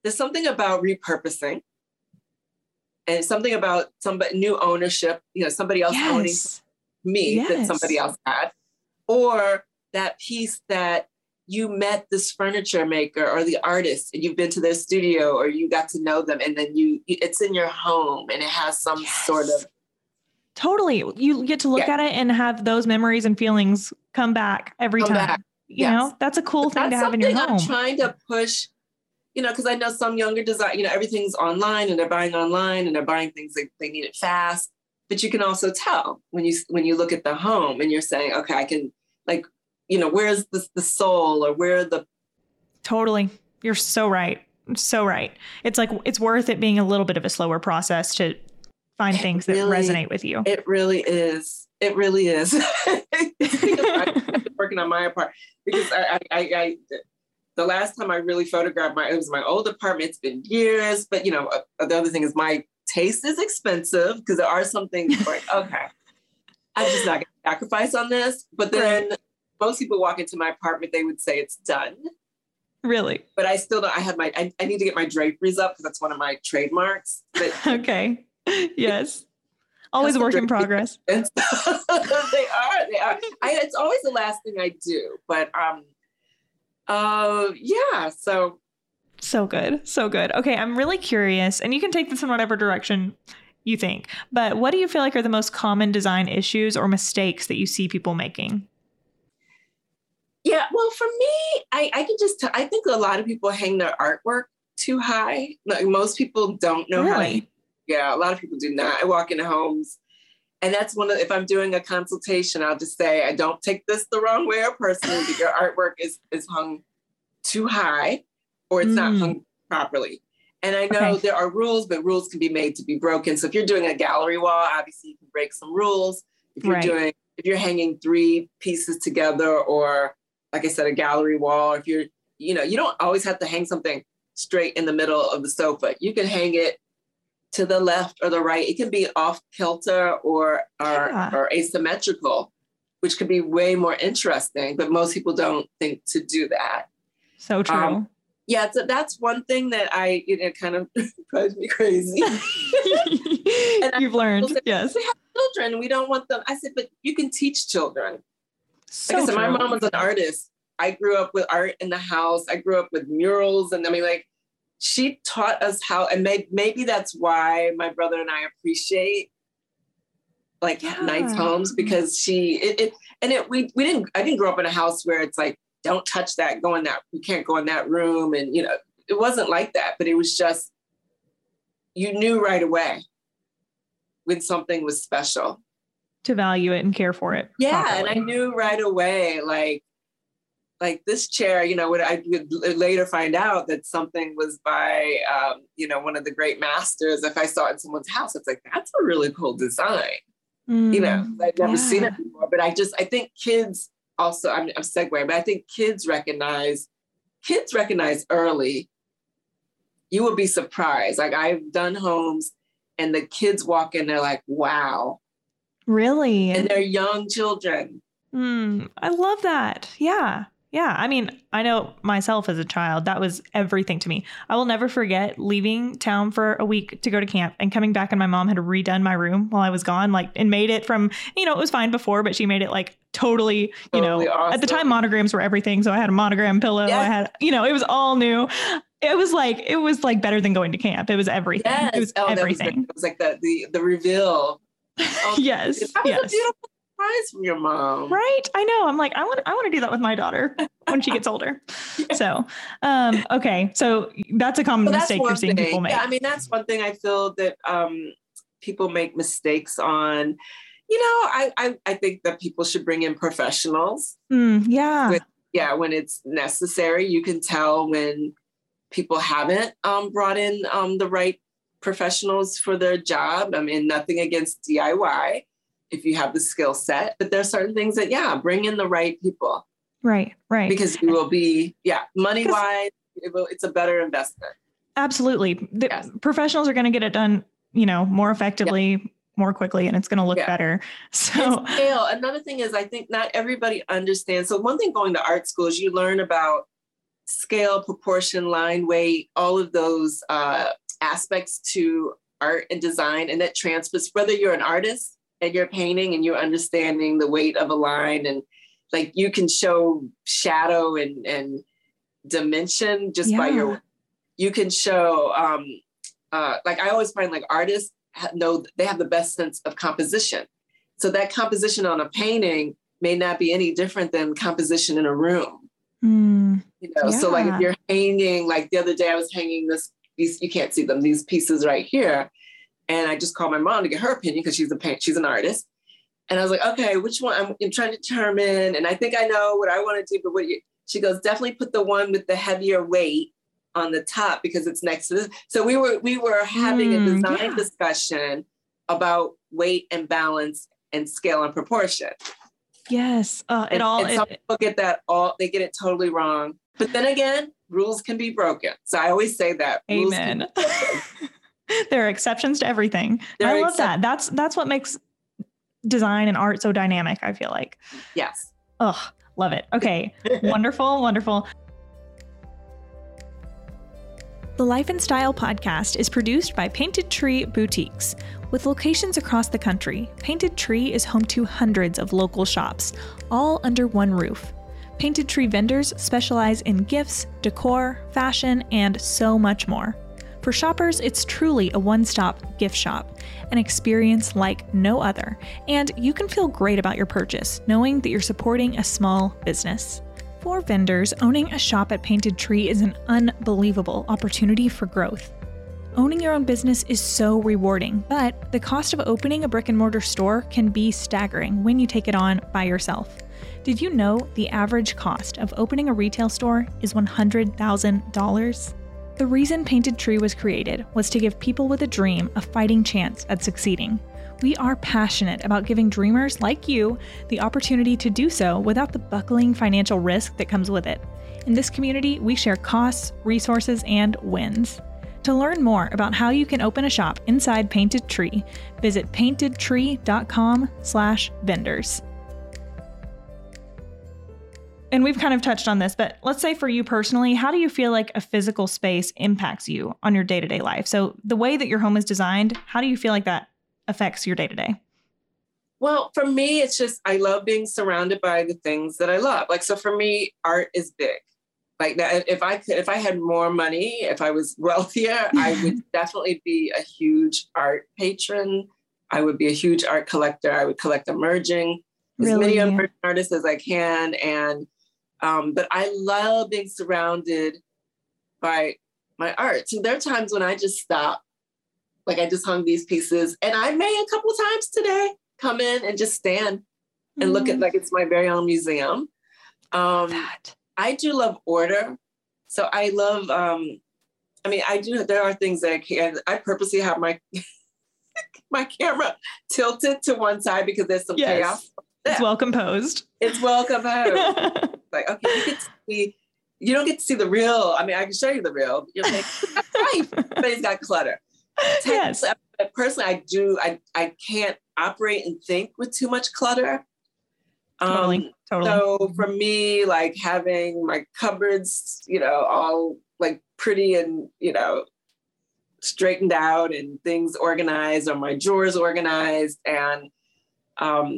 there's something about repurposing and something about somebody new ownership, you know, somebody else yes. owning me yes. that somebody else had, or that piece that you met this furniture maker or the artist and you've been to their studio or you got to know them and then you it's in your home and it has some yes. sort of totally you get to look yeah. at it and have those memories and feelings come back every come time back. you yes. know that's a cool but thing to have in your home i'm trying to push you know, because I know some younger design, you know, everything's online and they're buying online and they're buying things they, they need it fast. But you can also tell when you when you look at the home and you're saying, okay, I can like, you know, where's the the soul or where the totally. You're so right. So right. It's like it's worth it being a little bit of a slower process to find it things really, that resonate with you. It really is. It really is. [laughs] [laughs] working on my part because I, I, I, the last time I really photographed my, it was my old apartment. It's been years, but you know, uh, the other thing is my taste is expensive because there are some things [laughs] like, okay, I'm just not going to sacrifice on this. But then right. most people walk into my apartment, they would say it's done. Really? But I still don't, I have my, I, I need to get my draperies up because that's one of my trademarks. But, [laughs] okay. [laughs] Yes. Always work in progress. they are, they are. I, it's always the last thing I do, but um, uh, yeah. So. So good. So good. Okay. I'm really curious, and you can take this in whatever direction you think, but what do you feel like are the most common design issues or mistakes that you see people making? Yeah, well, for me, I, I can just, t- I think a lot of people hang their artwork too high. Like most people don't know really? how to, yeah, a lot of people do not. I walk into homes and that's one of if i'm doing a consultation i'll just say i don't take this the wrong way or personally but your artwork is is hung too high or it's mm. not hung properly and i know okay. there are rules but rules can be made to be broken so if you're doing a gallery wall obviously you can break some rules if you're right. doing if you're hanging three pieces together or like i said a gallery wall if you're you know you don't always have to hang something straight in the middle of the sofa you can hang it to the left or the right. It can be off kilter or or, yeah. or asymmetrical, which could be way more interesting. But most people don't think to do that. So true. Um, yeah, so that's one thing that I, you know, kind of [laughs] drives me crazy. [laughs] You've learned, say, yes. We have children, we don't want them. I said, but you can teach children. So like I said, my mom was an artist. I grew up with art in the house. I grew up with murals, and I mean, like, she taught us how, and may, maybe that's why my brother and I appreciate like yeah. nice homes because she it, it and it we we didn't I didn't grow up in a house where it's like don't touch that go in that you can't go in that room and you know it wasn't like that but it was just you knew right away when something was special to value it and care for it yeah properly. and I knew right away like like this chair, you know, what I would later find out that something was by, um, you know, one of the great masters. If I saw it in someone's house, it's like, that's a really cool design. Mm, you know, mm, I've never yeah. seen it before, but I just, I think kids also, I'm, I'm segueing, but I think kids recognize, kids recognize early you will be surprised. Like I've done homes and the kids walk in, they're like, wow. Really? And they're young children. Mm, I love that. Yeah. Yeah. I mean, I know myself as a child, that was everything to me. I will never forget leaving town for a week to go to camp and coming back, and my mom had redone my room while I was gone, like, and made it from, you know, it was fine before, but she made it like totally, you totally know, awesome. at the time, monograms were everything. So I had a monogram pillow. Yes. I had, you know, it was all new. It was like, it was like better than going to camp. It was everything. Yes. It was oh, everything. Was, it was like the, the, the reveal. [laughs] Oh, yes. That was yes. a beautiful from your mom. Right? I know. I'm like, I want I want to do that with my daughter when she gets older. [laughs] yeah. So, um, okay. So that's a common that's mistake you're seeing thing. people make. Yeah, I mean, that's one thing I feel that um, people make mistakes on. You know, I, I, I think that people should bring in professionals. Mm, yeah. With, yeah, when it's necessary, you can tell when people haven't um, brought in um, the right professionals for their job. I mean, nothing against DIY if you have the skill set. But there's certain things that, yeah, bring in the right people. Right, right. Because you will be, yeah, money wise, it will, it's a better investment. Absolutely. The yes. professionals are going to get it done, you know, more effectively. Yep. More quickly, and it's going to look yeah. better. So, scale. Another thing is, I think not everybody understands. So, one thing going to art school is you learn about scale, proportion, line, weight, all of those uh, aspects to art and design, and that transfers. Whether you're an artist and you're painting and you're understanding the weight of a line and like you can show shadow and and dimension just yeah. by your you can show um uh like i always find like artists know they have the best sense of composition so that composition on a painting may not be any different than composition in a room mm, you know yeah. so like if you're hanging like the other day i was hanging this these you can't see them these pieces right here and I just called my mom to get her opinion because she's a paint, she's an artist. And I was like, okay, which one? I'm, trying to determine. And I think I know what I want to do, but what you, she goes, definitely put the one with the heavier weight on the top because it's next to this. So we were we were having mm, a design yeah. discussion about weight and balance and scale and proportion. Yes, uh, it and, all. And it, some people get that all they get it totally wrong. But then again, rules can be broken. So I always say that. Amen. [laughs] [laughs] there are exceptions to everything. There I love that. That's that's what makes design and art so dynamic, I feel like. Yes. Oh, love it. Okay. [laughs] wonderful, wonderful. The Life and Style podcast is produced by Painted Tree Boutiques. With locations across the country, Painted Tree is home to hundreds of local shops, all under one roof. Painted Tree vendors specialize in gifts, decor, fashion, and so much more. For shoppers, it's truly a one stop gift shop, an experience like no other, and you can feel great about your purchase knowing that you're supporting a small business. For vendors, owning a shop at Painted Tree is an unbelievable opportunity for growth. Owning your own business is so rewarding, but the cost of opening a brick and mortar store can be staggering when you take it on by yourself. Did you know the average cost of opening a retail store is $100,000? The reason Painted Tree was created was to give people with a dream a fighting chance at succeeding. We are passionate about giving dreamers like you the opportunity to do so without the buckling financial risk that comes with it. In this community, we share costs, resources, and wins. To learn more about how you can open a shop inside Painted Tree, visit paintedtree.com/vendors and we've kind of touched on this, but let's say for you personally, how do you feel like a physical space impacts you on your day to day life? So, the way that your home is designed, how do you feel like that affects your day to day? Well, for me, it's just I love being surrounded by the things that I love. Like, so for me, art is big. Like, if I could, if I had more money, if I was [laughs] wealthier, I would [laughs] definitely be a huge art patron. I would be a huge art collector. I would collect emerging really? as many emerging artists as I can, and um, but I love being surrounded by my art. So there are times when I just stop, like I just hung these pieces, and I may a couple times today come in and just stand and mm look at mm-hmm. like it's my very own museum. Um, I do love order, so I love. Um, I mean, I do. There are things that I can. I purposely have my [laughs] my camera tilted to one side because there's some yes. chaos. It's well composed. It's well composed. [laughs] like, okay, you can see you don't get to see the real. I mean, I can show you the real. You're like, [laughs] right, but he's got clutter. Yes. Personally, I do. I I can't operate and think with too much clutter. Totally. Um, totally. So for me, like having my cupboards, you know, all like pretty and you know straightened out and things organized or my drawers organized and um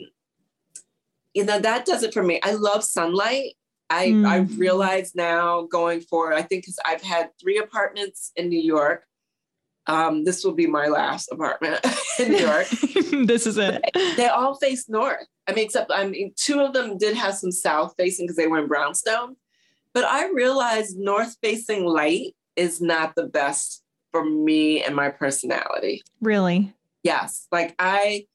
you know that does it for me i love sunlight i mm. i realize now going forward i think because i've had three apartments in new york um, this will be my last apartment [laughs] in New York. [laughs] this is it. They, they, all face north. I mean, except I mean, two of them did have some south facing because they were in brownstone. But I realized north facing light is not the best for me and my personality. Really? Yes. Like I,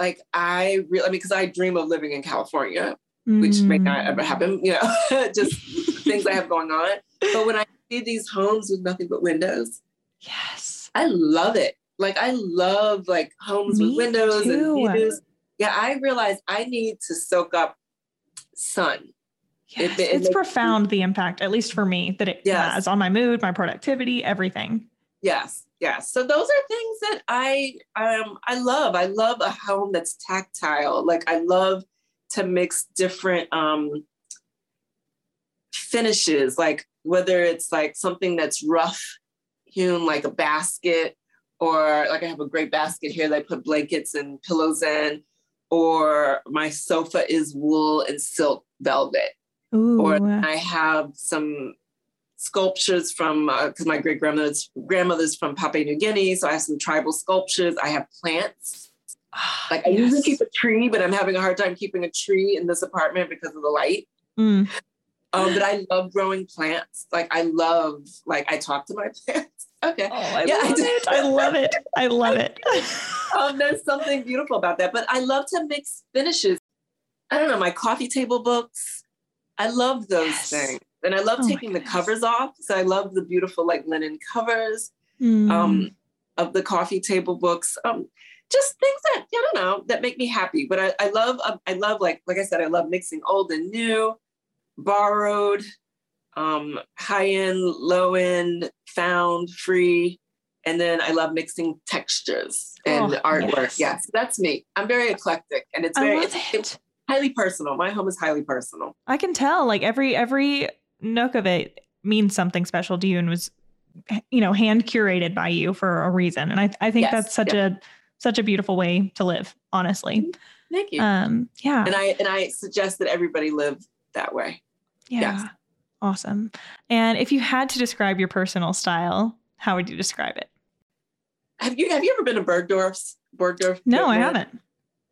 like I really, I mean, because I dream of living in California, mm. which may not ever happen. You know, [laughs] just [laughs] things I have going on. But when I see these homes with nothing but windows, yes, I love it. Like I love like homes Me with windows too. and views. Yeah, I realize I need to soak up sun. Yes, it, it, it's profound the impact, at least for me, that it yes. has on my mood, my productivity, everything. Yes, yes. So those are things that I um I love. I love a home that's tactile. Like I love to mix different um finishes, like whether it's like something that's rough hewn like a basket, or like I have a great basket here that I put blankets and pillows in, or my sofa is wool and silk velvet. Ooh. Or I have some sculptures from because uh, my great grandmother's grandmother's from Papua New Guinea, so I have some tribal sculptures. I have plants. like I yes. usually keep a tree, but I'm having a hard time keeping a tree in this apartment because of the light. Mm. Um, but I love growing plants. Like I love, like I talk to my [laughs] plants. Okay. Oh, I yeah, love I it. I love it. I love it. [laughs] um, there's something beautiful about that. But I love to mix finishes. I don't know, my coffee table books. I love those yes. things. And I love oh taking the covers off. So I love the beautiful like linen covers mm. um, of the coffee table books. Um, just things that I don't know that make me happy. But I, I love um, I love like like I said I love mixing old and new, borrowed, um, high end, low end, found, free, and then I love mixing textures and oh, artwork. Yes. yes. that's me. I'm very eclectic, and it's very it's, it. it's highly personal. My home is highly personal. I can tell. Like every every nook of it means something special to you and was you know hand curated by you for a reason. And i, I think yes, that's such yeah. a such a beautiful way to live honestly. Mm-hmm. thank you. Um yeah. And i and i suggest that everybody live that way. Yeah. Yes. awesome. And if you had to describe your personal style how would you describe it? Have you have you ever been to bergdorf's bergdorf no i haven't.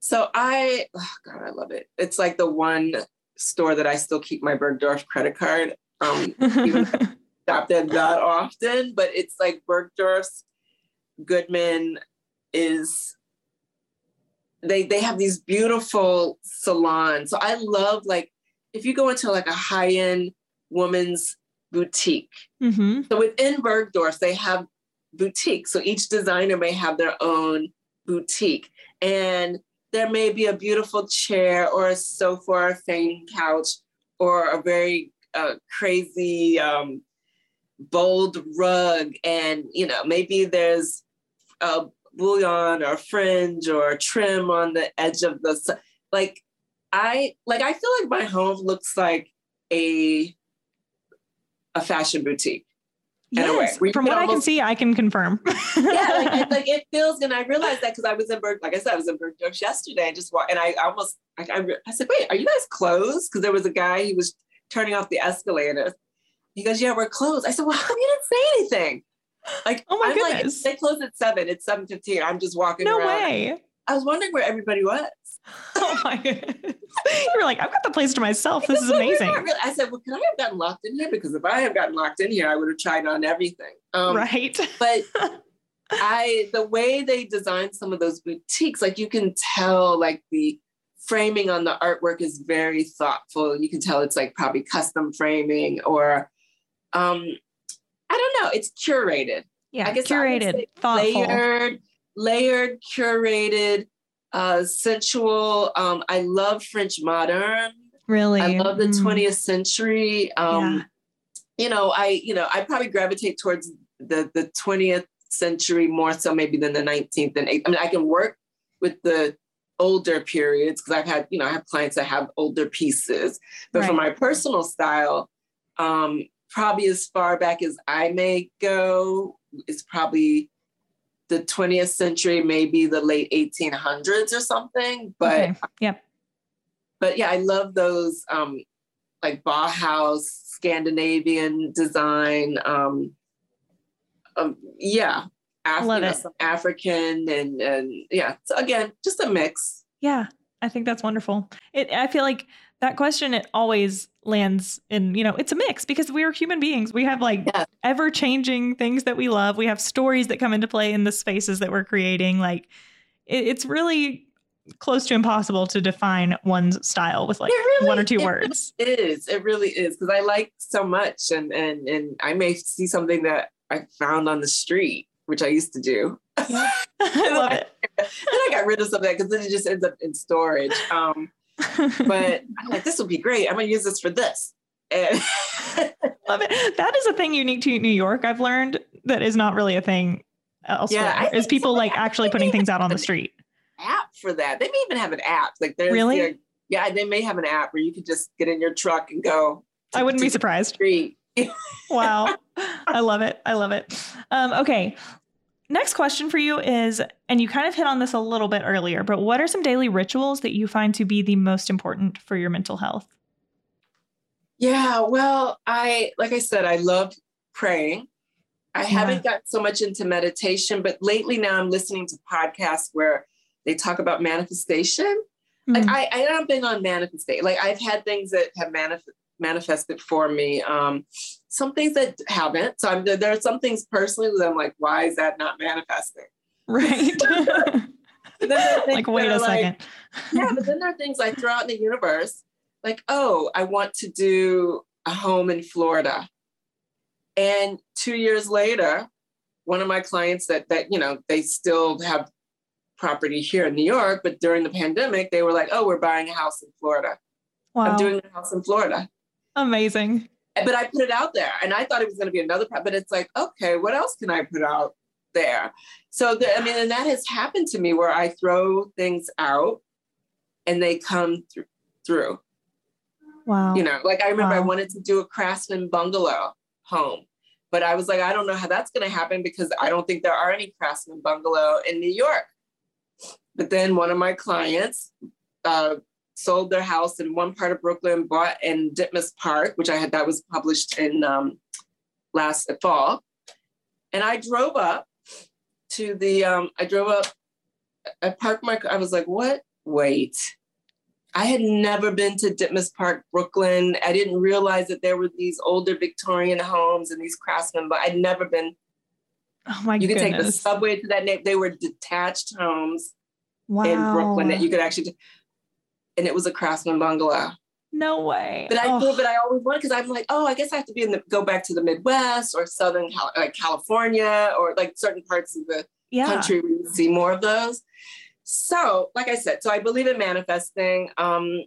So i oh god i love it. It's like the one store that I still keep my Bergdorf credit card. Um, [laughs] shop there not often, but it's like Bergdorf's Goodman is they they have these beautiful salons. So I love like if you go into like a high-end woman's boutique. Mm-hmm. So within Bergdorf, they have boutiques. So each designer may have their own boutique. And there may be a beautiful chair or a sofa or a fainting couch or a very uh, crazy um, bold rug. And you know maybe there's a bullion or fringe or trim on the edge of the like i like i feel like my home looks like a a fashion boutique Yes, from what almost, I can see, I can confirm. [laughs] yeah, like, like, it feels, and I realized that because I was in Berg, like I said, I was in Bergdorf yesterday, and just walk, and I almost, I, I, I said, wait, are you guys closed? Because there was a guy, he was turning off the escalator. He goes, yeah, we're closed. I said, well, how [laughs] you didn't say anything? Like, oh my I'm goodness, like, they close at seven. It's seven fifteen. I'm just walking. No around. way. I was wondering where everybody was. [laughs] oh my goodness. You were like, I've got the place to myself. This is amazing. Really, I said, well, could I have gotten locked in here? Because if I had gotten locked in here, I would have tried on everything. Um, right. But [laughs] I, the way they designed some of those boutiques, like you can tell, like the framing on the artwork is very thoughtful. You can tell it's like probably custom framing or, um, I don't know, it's curated. Yeah, I guess curated, thoughtful. Layered, layered, curated, uh, sensual. Um, I love French modern. Really? I love the mm. 20th century. Um, yeah. you know, I, you know, I probably gravitate towards the the 20th century more so maybe than the 19th and 8th. I mean, I can work with the older periods because I've had, you know, I have clients that have older pieces. But right. for my personal style, um, probably as far back as I may go is probably the 20th century, maybe the late 1800s or something. But okay. yep. But yeah, I love those um, like Bauhaus, Scandinavian design. Um, um, yeah, Af- love it. Know, African and and yeah. So again, just a mix. Yeah, I think that's wonderful. It. I feel like that question it always lands in you know it's a mix because we are human beings. We have like yeah. ever changing things that we love. We have stories that come into play in the spaces that we're creating. Like it, it's really close to impossible to define one's style with like really, one or two it words really it is. It really is because i like so much and and and i may see something that i found on the street which i used to do. [laughs] [laughs] I love it. [laughs] and i got rid of some of that because then it just ends up in storage. Um but I'm like, this will be great. I'm gonna use this for this. And [laughs] Love it. That is a thing unique to New York. I've learned that is not really a thing elsewhere. Yeah, is people like actually putting things out on the street. App for that. They may even have an app. Like there's really, yeah, they may have an app where you could just get in your truck and go. To, I wouldn't be surprised. Wow, [laughs] I love it. I love it. Um, okay, Next question for you is, and you kind of hit on this a little bit earlier, but what are some daily rituals that you find to be the most important for your mental health? Yeah, well, I, like I said, I love praying. I yeah. haven't got so much into meditation, but lately now I'm listening to podcasts where they talk about manifestation. Mm-hmm. Like I, I haven't been on manifestation. Like I've had things that have manif- manifested for me. Um, some things that haven't. So I'm, there are some things personally that I'm like, why is that not manifesting? Right. [laughs] [laughs] like, wait a second. yeah, but [laughs] then there are things I throw out in the universe, like, oh, I want to do a home in Florida. And two years later, one of my clients that that you know they still have property here in New York, but during the pandemic, they were like, "Oh, we're buying a house in Florida. Wow. I'm doing a house in Florida." Amazing but I put it out there and I thought it was going to be another, but it's like, okay, what else can I put out there? So, the, I mean, and that has happened to me where I throw things out and they come th- through. Wow. You know, like I remember wow. I wanted to do a craftsman bungalow home, but I was like, I don't know how that's going to happen because I don't think there are any craftsman bungalow in New York. But then one of my clients uh, sold their house in one part of Brooklyn, bought in Ditmas Park, which I had that was published in um, last fall. And I drove up to the, um, I drove up, I parked my car. I was like, what? Wait. I had never been to Ditmas Park, Brooklyn. I didn't realize that there were these older Victorian homes and these craftsmen, but I'd never been. Oh my You could take the subway to that neighborhood. They were detached homes wow. in Brooklyn that you could actually and it was a craftsman bungalow. No way. But I oh. but I always wanted because I'm like, oh, I guess I have to be in the go back to the Midwest or Southern like California or like certain parts of the yeah. country where you see more of those. So, like I said, so I believe in manifesting. Um,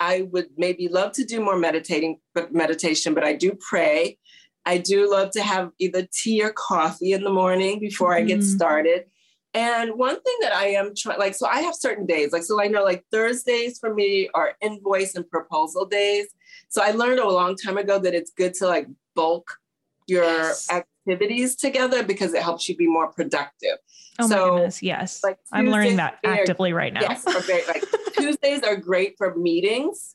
I would maybe love to do more meditating, but meditation, but I do pray. I do love to have either tea or coffee in the morning before mm-hmm. I get mm-hmm. started. And one thing that I am trying, like, so I have certain days, like, so I know like Thursdays for me are invoice and proposal days. So I learned a long time ago that it's good to like bulk your yes. activities together because it helps you be more productive. Oh so, my goodness, yes. Like I'm learning that actively right now. Yes, okay, like [laughs] Tuesdays are great for meetings.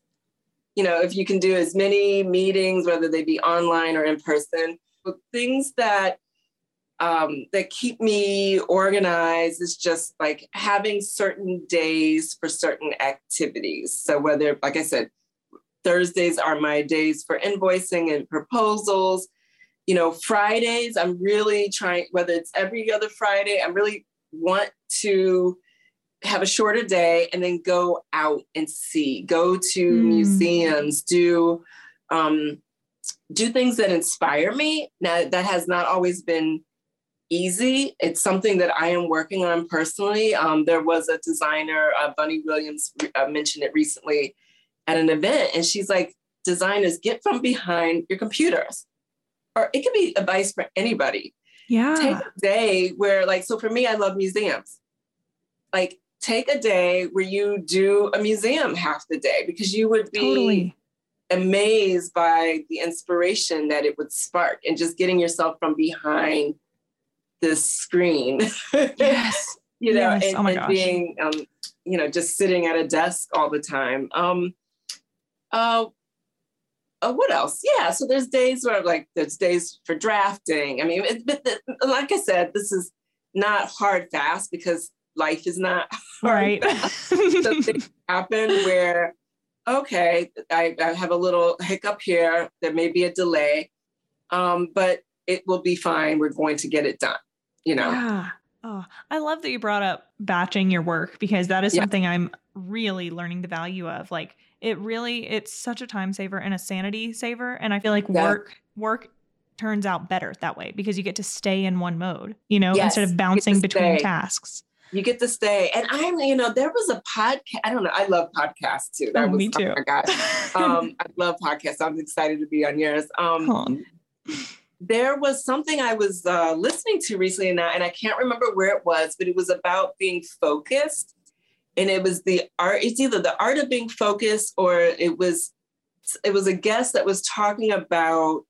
You know, if you can do as many meetings, whether they be online or in person, but things that um, that keep me organized is just like having certain days for certain activities. So whether, like I said, Thursdays are my days for invoicing and proposals. You know, Fridays, I'm really trying, whether it's every other Friday, I really want to have a shorter day and then go out and see, go to mm. museums, do um, do things that inspire me. Now that has not always been easy. It's something that I am working on personally. Um, there was a designer, uh, Bunny Williams, uh, mentioned it recently at an event, and she's like, designers get from behind your computers. or it could be advice for anybody. Yeah. Take a day where, like, so for me, I love museums. Like, take a day where you do a museum half the day because you would be totally. amazed by the inspiration that it would spark and just getting yourself from behind this screen. Yes. [laughs] you know, yes. and, oh and being, um, you know, just sitting at a desk all the time. Um, uh, uh, what else? Yeah, so there's days where like there's days for drafting. I mean, it, but the, like I said, this is not hard fast because life is not [laughs] right. so [laughs] things happen where okay, I, I, have a little hiccup here. There may be a delay, um, but it will be fine. We're going to get it done. You know. Yeah. Oh, I love that you brought up batching your work because that is yeah. something I'm really learning the value of. Like it really it's such a time saver and a sanity saver and i feel like yeah. work work turns out better that way because you get to stay in one mode you know yes, instead of bouncing between stay. tasks you get to stay and i'm you know there was a podcast i don't know i love podcasts too that oh, was me too oh [laughs] um i love podcasts i'm excited to be on yours um there was something i was uh, listening to recently and I, and I can't remember where it was but it was about being focused and it was the art it's either the art of being focused or it was it was a guest that was talking about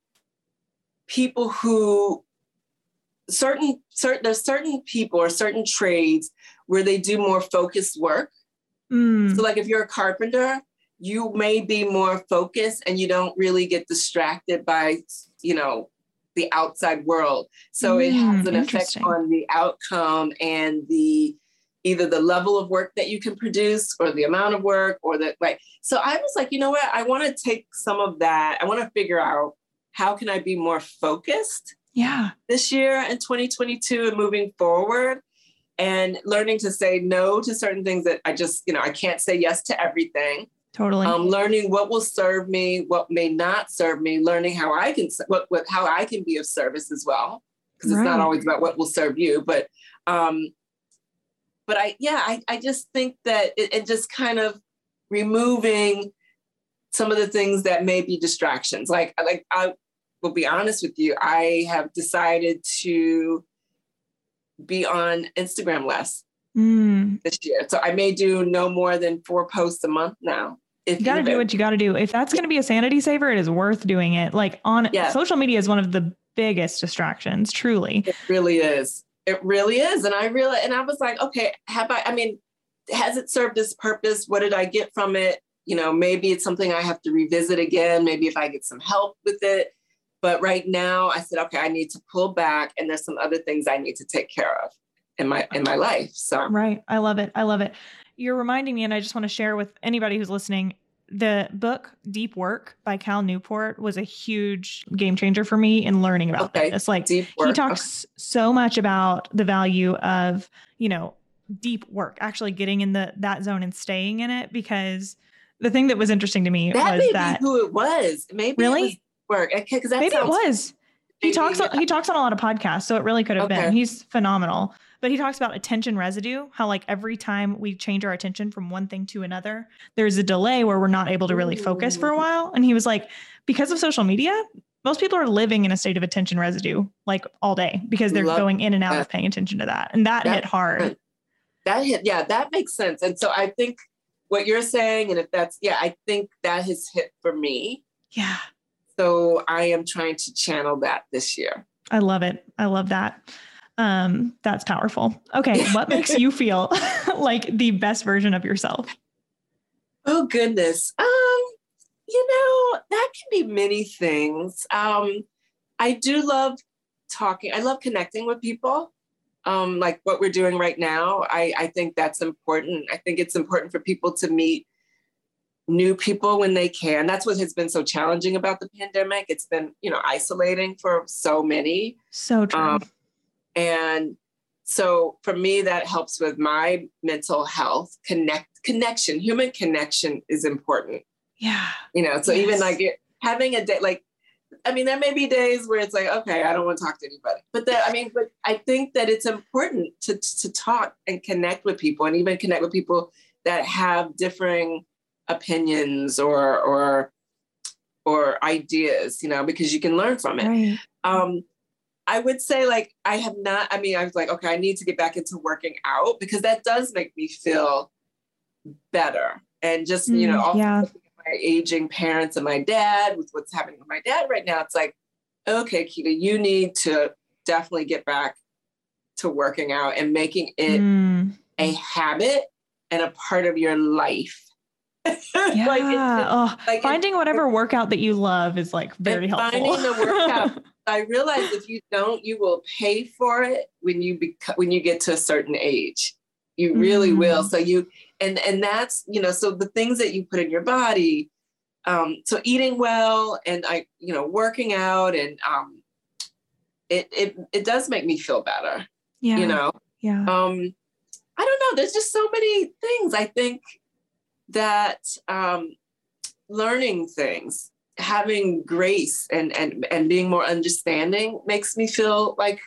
people who certain certain there's certain people or certain trades where they do more focused work mm. so like if you're a carpenter you may be more focused and you don't really get distracted by you know the outside world. So mm, it has an effect on the outcome and the either the level of work that you can produce or the amount of work or the like so i was like you know what? I want to take some of that. I want to figure out how can i be more focused yeah. this year in 2022 and moving forward and learning to say no to certain things that i just you know i can't say yes to everything totally um, learning what will serve me what may not serve me learning how i can what, what how i can be of service as well because it's right. not always about what will serve you but um, but I, yeah, I, I just think that it, it just kind of removing some of the things that may be distractions. Like, like I will be honest with you, I have decided to be on Instagram less mm. this year. So I may do no more than four posts a month now. If you got to do what you got to do. If that's going to be a sanity saver, it is worth doing it. Like on yeah. social media is one of the biggest distractions, truly. It really is. It really is. And I really, and I was like, okay, have I, I mean, has it served its purpose? What did I get from it? You know, maybe it's something I have to revisit again. Maybe if I get some help with it. But right now I said, okay, I need to pull back and there's some other things I need to take care of in my in my life. So Right. I love it. I love it. You're reminding me, and I just want to share with anybody who's listening the book Deep Work by Cal Newport was a huge game changer for me in learning about okay. this. Like he talks okay. so much about the value of, you know, deep work, actually getting in the that zone and staying in it because the thing that was interesting to me that was that who it was. Maybe really work because maybe sounds, it was. He talks yeah. he talks on a lot of podcasts, so it really could have okay. been. He's phenomenal. But he talks about attention residue, how like every time we change our attention from one thing to another, there's a delay where we're not able to really focus for a while. And he was like, because of social media, most people are living in a state of attention residue like all day because they're Love going in and out that. of paying attention to that. And that, that hit hard. That hit, yeah, that makes sense. And so I think what you're saying, and if that's, yeah, I think that has hit for me. Yeah. So I am trying to channel that this year. I love it. I love that. Um, that's powerful. Okay, what makes [laughs] you feel [laughs] like the best version of yourself? Oh goodness. Um, you know, that can be many things. Um, I do love talking. I love connecting with people. Um, like what we're doing right now. I, I think that's important. I think it's important for people to meet new people when they can. That's what has been so challenging about the pandemic. It's been, you know, isolating for so many. So true. Um, and so for me, that helps with my mental health. Connect connection, human connection is important. Yeah. You know, so yes. even like having a day, like, I mean, there may be days where it's like, okay, I don't want to talk to anybody. But that, I mean, but I think that it's important to to talk and connect with people, and even connect with people that have differing opinions or or or ideas, you know, because you can learn from it. Right. Um, I would say like I have not, I mean, I was like, okay, I need to get back into working out because that does make me feel better. And just, you know, Mm, yeah. my aging parents and my dad with what's happening with my dad right now, it's like, okay, Keita, you need to definitely get back to working out and making it Mm, a habit and a part of your life. [laughs] yeah. like, it's- oh, like, finding whatever workout that you love is like very helpful. finding the workout. [laughs] I realize if you don't, you will pay for it when you bec- when you get to a certain age. You really Mm. will. So you and and that's you know so the things that you put in your body. Um, so eating well and I you know working out and um, it it it does make me feel better. yeah. You know. Yeah. Um, I don't know. There's just so many things. I think that um, learning things, having grace, and and and being more understanding makes me feel like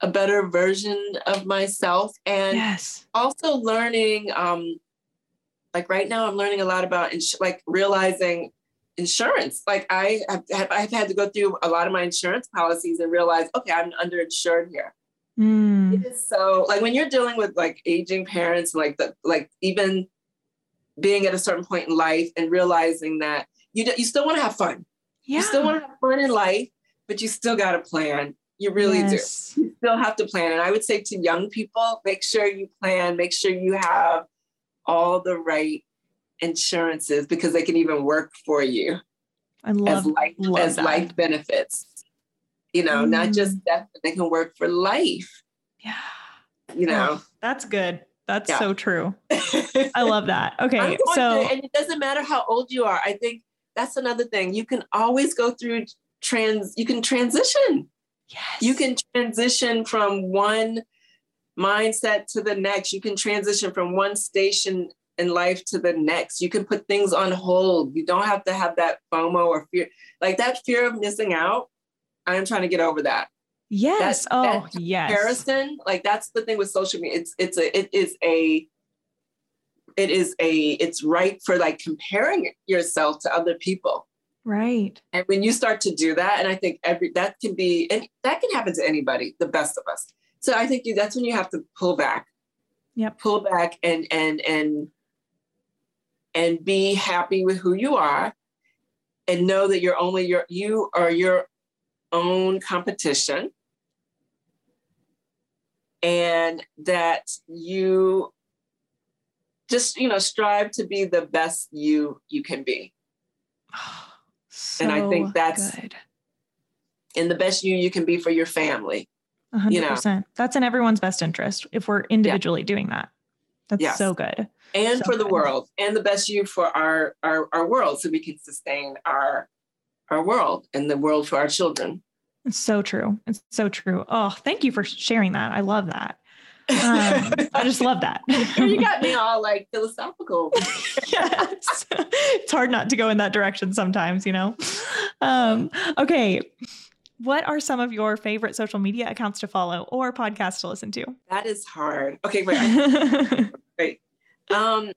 a better version of myself. And yes. also learning, um, like right now, I'm learning a lot about ins- like realizing insurance. Like I have, I've had to go through a lot of my insurance policies and realize, okay, I'm underinsured here Mm, it is so like when you're dealing with like aging parents like the like even being at a certain point in life and realizing that you you still want to have fun yeah. you still want to have fun in life but you still got to plan you really Yes. do you still have to plan and i would say to young people make sure you plan make sure you have all the right insurances because they can even work for you I love as life love as that. life benefits you know not Mm. just death but they can work for life Yeah. you know Oh, that's good. That's Yeah. so true. [laughs] I love that. Okay. So and it doesn't matter how old you are. I think that's another thing. You can always go through trans. You can transition. yes. You can transition from one mindset to the next. You can transition from one station in life to the next. You can put things on hold. You don't have to have that FOMO or fear, like that fear of missing out. I'm trying to get over that. Yes. that- oh, that yes. comparison like that's the thing with social media it's it's a it is a it is a it's right for like comparing yourself to other people. Right. and when you start to do that and i think every that can be and that can happen to anybody the best of us. So i think you, that's when you have to pull back. Yeah pull back and and and and be happy with who you are and know that you're only your you are your own competition. And that you just you know strive to be the best you you can be so And I think that's- good. and the best you you can be for your family A hundred you know. percent. That's in everyone's best interest if we're individually doing that. That's Yes. so good. and So for the world and the best you for our, our our world so we can sustain our our world and the world for our children It's so true. It's so true. Oh, thank you for sharing that. I love that. Um, I just love that. [laughs] you got me all like philosophical [laughs] yes. It's hard not to go in that direction sometimes, you know? Um, okay. What are some of your favorite social media accounts to follow or podcasts to listen to? that is hard okay wait I- [laughs] um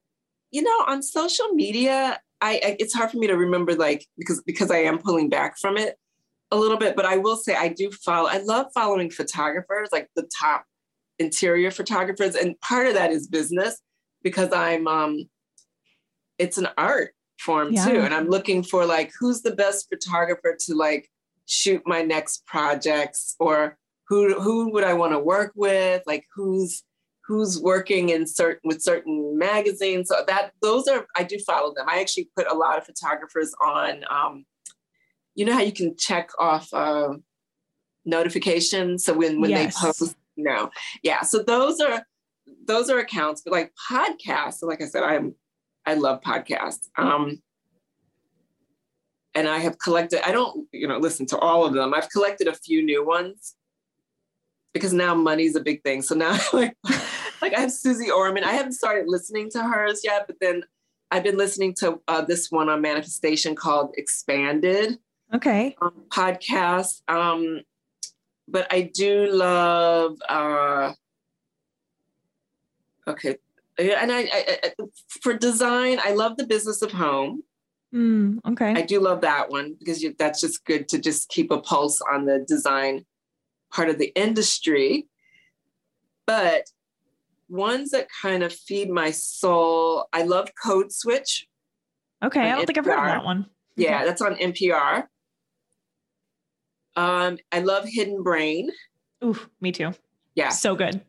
you know on social media I, I it's hard for me to remember like because because i am pulling back from it a little bit but i will say i do follow i love following photographers like the top interior photographers and part of that is business because i'm um it's an art form too and i'm looking for like who's the best photographer to like shoot my next projects or who who would i want to work with like who's who's working in certain with certain magazines. So that those are I do follow them. I actually put a lot of photographers on. Um, you know how you can check off uh, notifications. So when when Yes. they post, know, yeah. So those are those are accounts. But like podcasts, like I said, I'm I love podcasts. Um, and I have collected. I don't you know listen to all of them. I've collected a few new ones because now money's a big thing. So now [laughs] like like I have Suze Orman. I haven't started listening to hers yet, but then I've been listening to uh, this one on manifestation called Expanded Okay. um, podcast. Um, but I do love. Uh, okay, yeah, and I, I, I for design, I love the business of home. Mm, okay. I do love that one because you, that's just good to just keep a pulse on the design part of the industry. But ones that kind of feed my soul, I love Code Switch. Okay, I don't NPR. think I've heard of that one. Yeah, okay. that's on NPR. Um, I love Hidden Brain. Ooh, me too. Yeah. So good.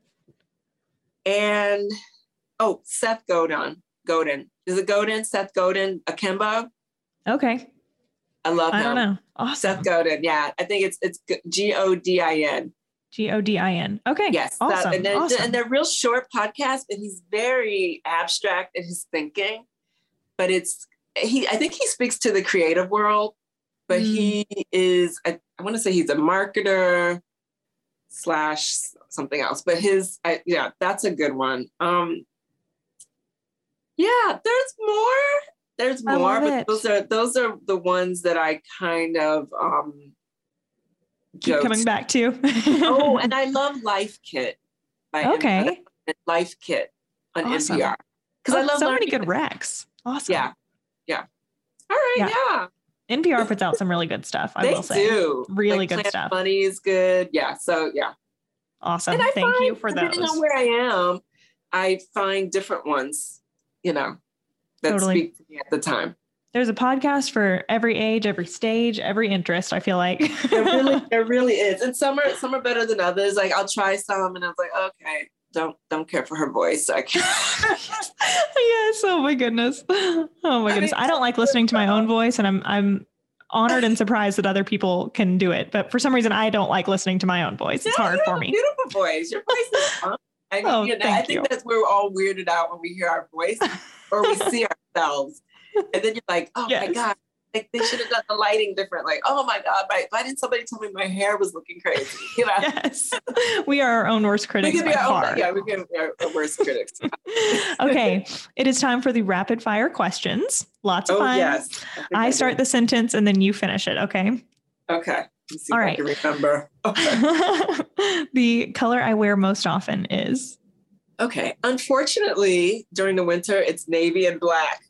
And oh, Seth Godin. Godin. Is it Godin? Seth Godin, Akimbo? Okay. I love him. I don't know. Awesome. Seth Godin. Yeah. I think it's it's G O D I N. G O D I N. Okay. Yes. Awesome. That, and, they're, awesome. and they're real short podcasts, and he's very abstract in his thinking. But it's he I think he speaks to the creative world, but mm. he is I, I want to say he's a marketer slash something else. But his I, yeah, that's a good one. Um yeah, there's more. There's more, but it. those are those are the ones that I kind of um keep coming back to. oh, [laughs] and I love Life Kit. By Okay. Life Kit on awesome. NPR because oh, I love so many good recs. Awesome. Yeah. Yeah. All right. Yeah. yeah. NPR puts out some really good stuff. I they will say. do. Really like, good stuff. Money is good. Yeah. So yeah. Awesome. Thank you for those. Depending on where I am, I find different ones, you know, that totally. speak to me at the time. There's a podcast for every age, every stage, every interest. I feel like there really, [laughs] there really is, and some are some are better than others. Like I'll try some, and I was like, okay, don't don't care for her voice. So I can't. [laughs] yes. Oh my goodness. [laughs] Oh my goodness. I, mean, I don't like listening to my own [laughs] voice, and I'm I'm honored and surprised that other people can do it. But for some reason, I don't like listening to my own voice. It's hard for me. beautiful voice. Your voice is fun. I, oh, you know, I think you. that's where we're all weirded out when we hear our voice or we see ourselves. And then you're like, oh yes. my God, like they should have done the lighting different. Like, oh my God, why, why didn't somebody tell me my hair was looking crazy? [laughs] You know? Yes. We are our own worst critics. We can be our own, yeah, we can be our worst critics. [laughs] okay. It is time for the rapid fire questions. Lots of oh, fun. Yes. I, I start the sentence and then you finish it. Okay. Okay. All right. I remember. Okay. [laughs] the color I wear most often is. Okay. Unfortunately, during the winter, it's navy and black.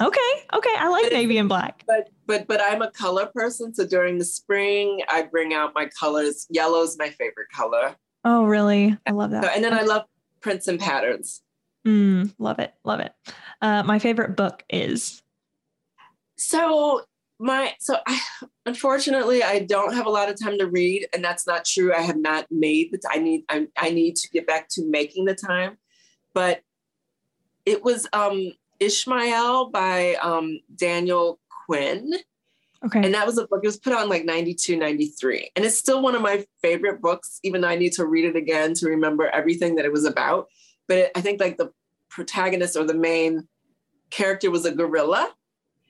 Okay. Okay. I like navy and black. But but but I'm a color person. So during the spring, I bring out my colors. Yellow's my favorite color. Oh, really? I love that. So, and then I love prints and patterns. Mm, love it. Love it. Uh, my favorite book is. So my so I unfortunately I don't have a lot of time to read, and that's not true. I have not made the. I need I, I need to get back to making the time, but it was um Ishmael by um, Daniel Quinn. Okay. And that was a book, it was put on like 92, 93. And it's still one of my favorite books, even though I need to read it again to remember everything that it was about. But it, I think like the protagonist or the main character was a gorilla.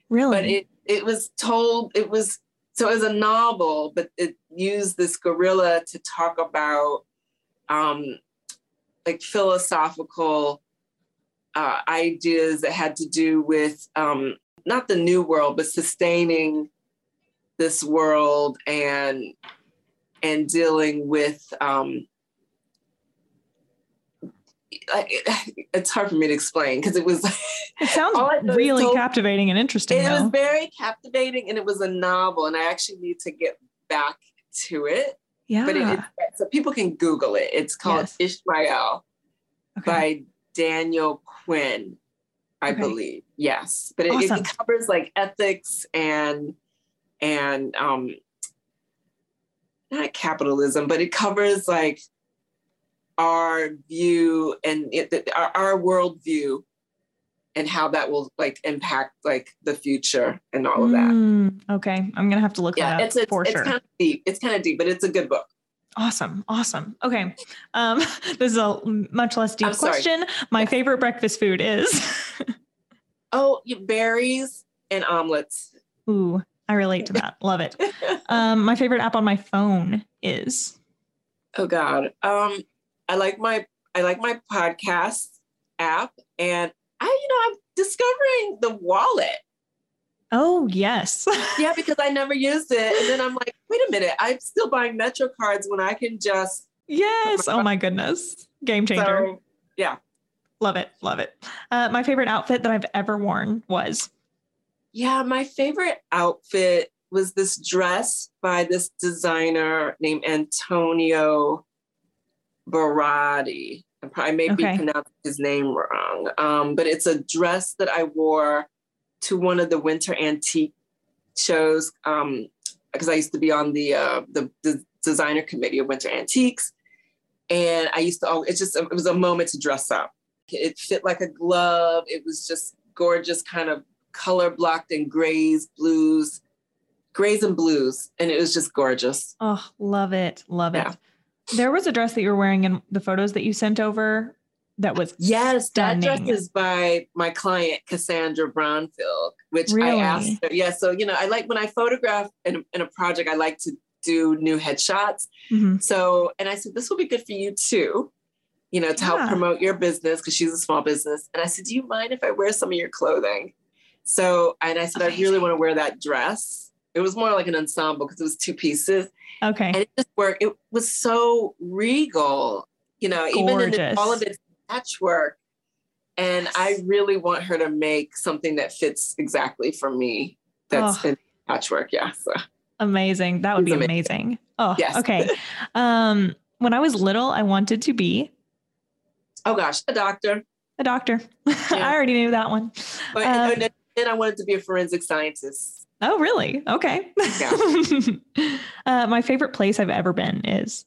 Really? But it, it was told, it was, so it was a novel, but it used this gorilla to talk about um, like philosophical uh, ideas that had to do with um, not the new world, but sustaining this world and and dealing with um, [laughs] it's hard for me to explain because it was [laughs] it sounds really told, captivating and interesting it though. was very captivating and it was a novel and i actually need to get back to it yeah but it, so people can google it it's called yes. ishmael okay. by daniel Quinn, I okay. believe. Yes, but it, awesome. it, covers like ethics and and um not capitalism, but it covers like our view and it, our, our worldview and how that will like impact like the future and all of that. Mm, okay, I'm gonna have to look yeah, that up it's, it's, for it's sure. Kind of deep. It's kind of deep, but it's a good book. Awesome. Awesome. Okay. Um, [laughs] this is a much less deep question. My yeah. favorite breakfast food is [laughs] Oh, berries and omelets. Ooh, I relate to that. [laughs] Love it. Um, my favorite app on my phone is Oh God. Um, I like my I like my podcast app and I, you know, I'm discovering the wallet. Oh, yes. yeah, [laughs] because I never used it. And then I'm like, wait a minute, I'm still buying Metro cards when I can just. Yes. Oh, my goodness. Game changer. So, yeah. Love it. Love it. Uh, my favorite outfit that I've ever worn was. yeah, my favorite outfit was this dress by this designer named Antonio Berardi. I may okay. be pronouncing his name wrong, um, but it's a dress that I wore to one of the winter antique shows because um, I used to be on the, uh, the, the designer committee of Winter Antiques, and I used to. Oh, it's just it was a moment to dress up. It fit like a glove. It was just gorgeous, kind of color blocked in grays, blues, grays and blues, and it was just gorgeous. Oh, love it, love yeah. it. There was a dress that you were wearing in the photos that you sent over that was yes, stunning. that dress is by my client Cassandra Brownfield, which really? I asked her. Yeah, so you know, I like when I photograph in, in a project, I like to do new headshots. Mm-hmm. So, and I said, this will be good for you too, you know, to yeah. help promote your business because she's a small business. And I said, do you mind if I wear some of your clothing? So, and I said, Amazing. I really want to wear that dress. It was more like an ensemble because it was two pieces. Okay. And it just worked. It was so regal, you know, Gorgeous. even in all of its patchwork. And I really want her to make something that fits exactly for me. That's oh. in patchwork. Yeah. So amazing. That would be amazing. amazing. Oh, yes. Okay. um, when I was little, I wanted to be. Oh gosh, a doctor. A doctor. [laughs] Yeah. I already knew that one. But um, and then I wanted to be a forensic scientist. Oh, really? Okay. Yeah. [laughs] uh, my favorite place I've ever been is.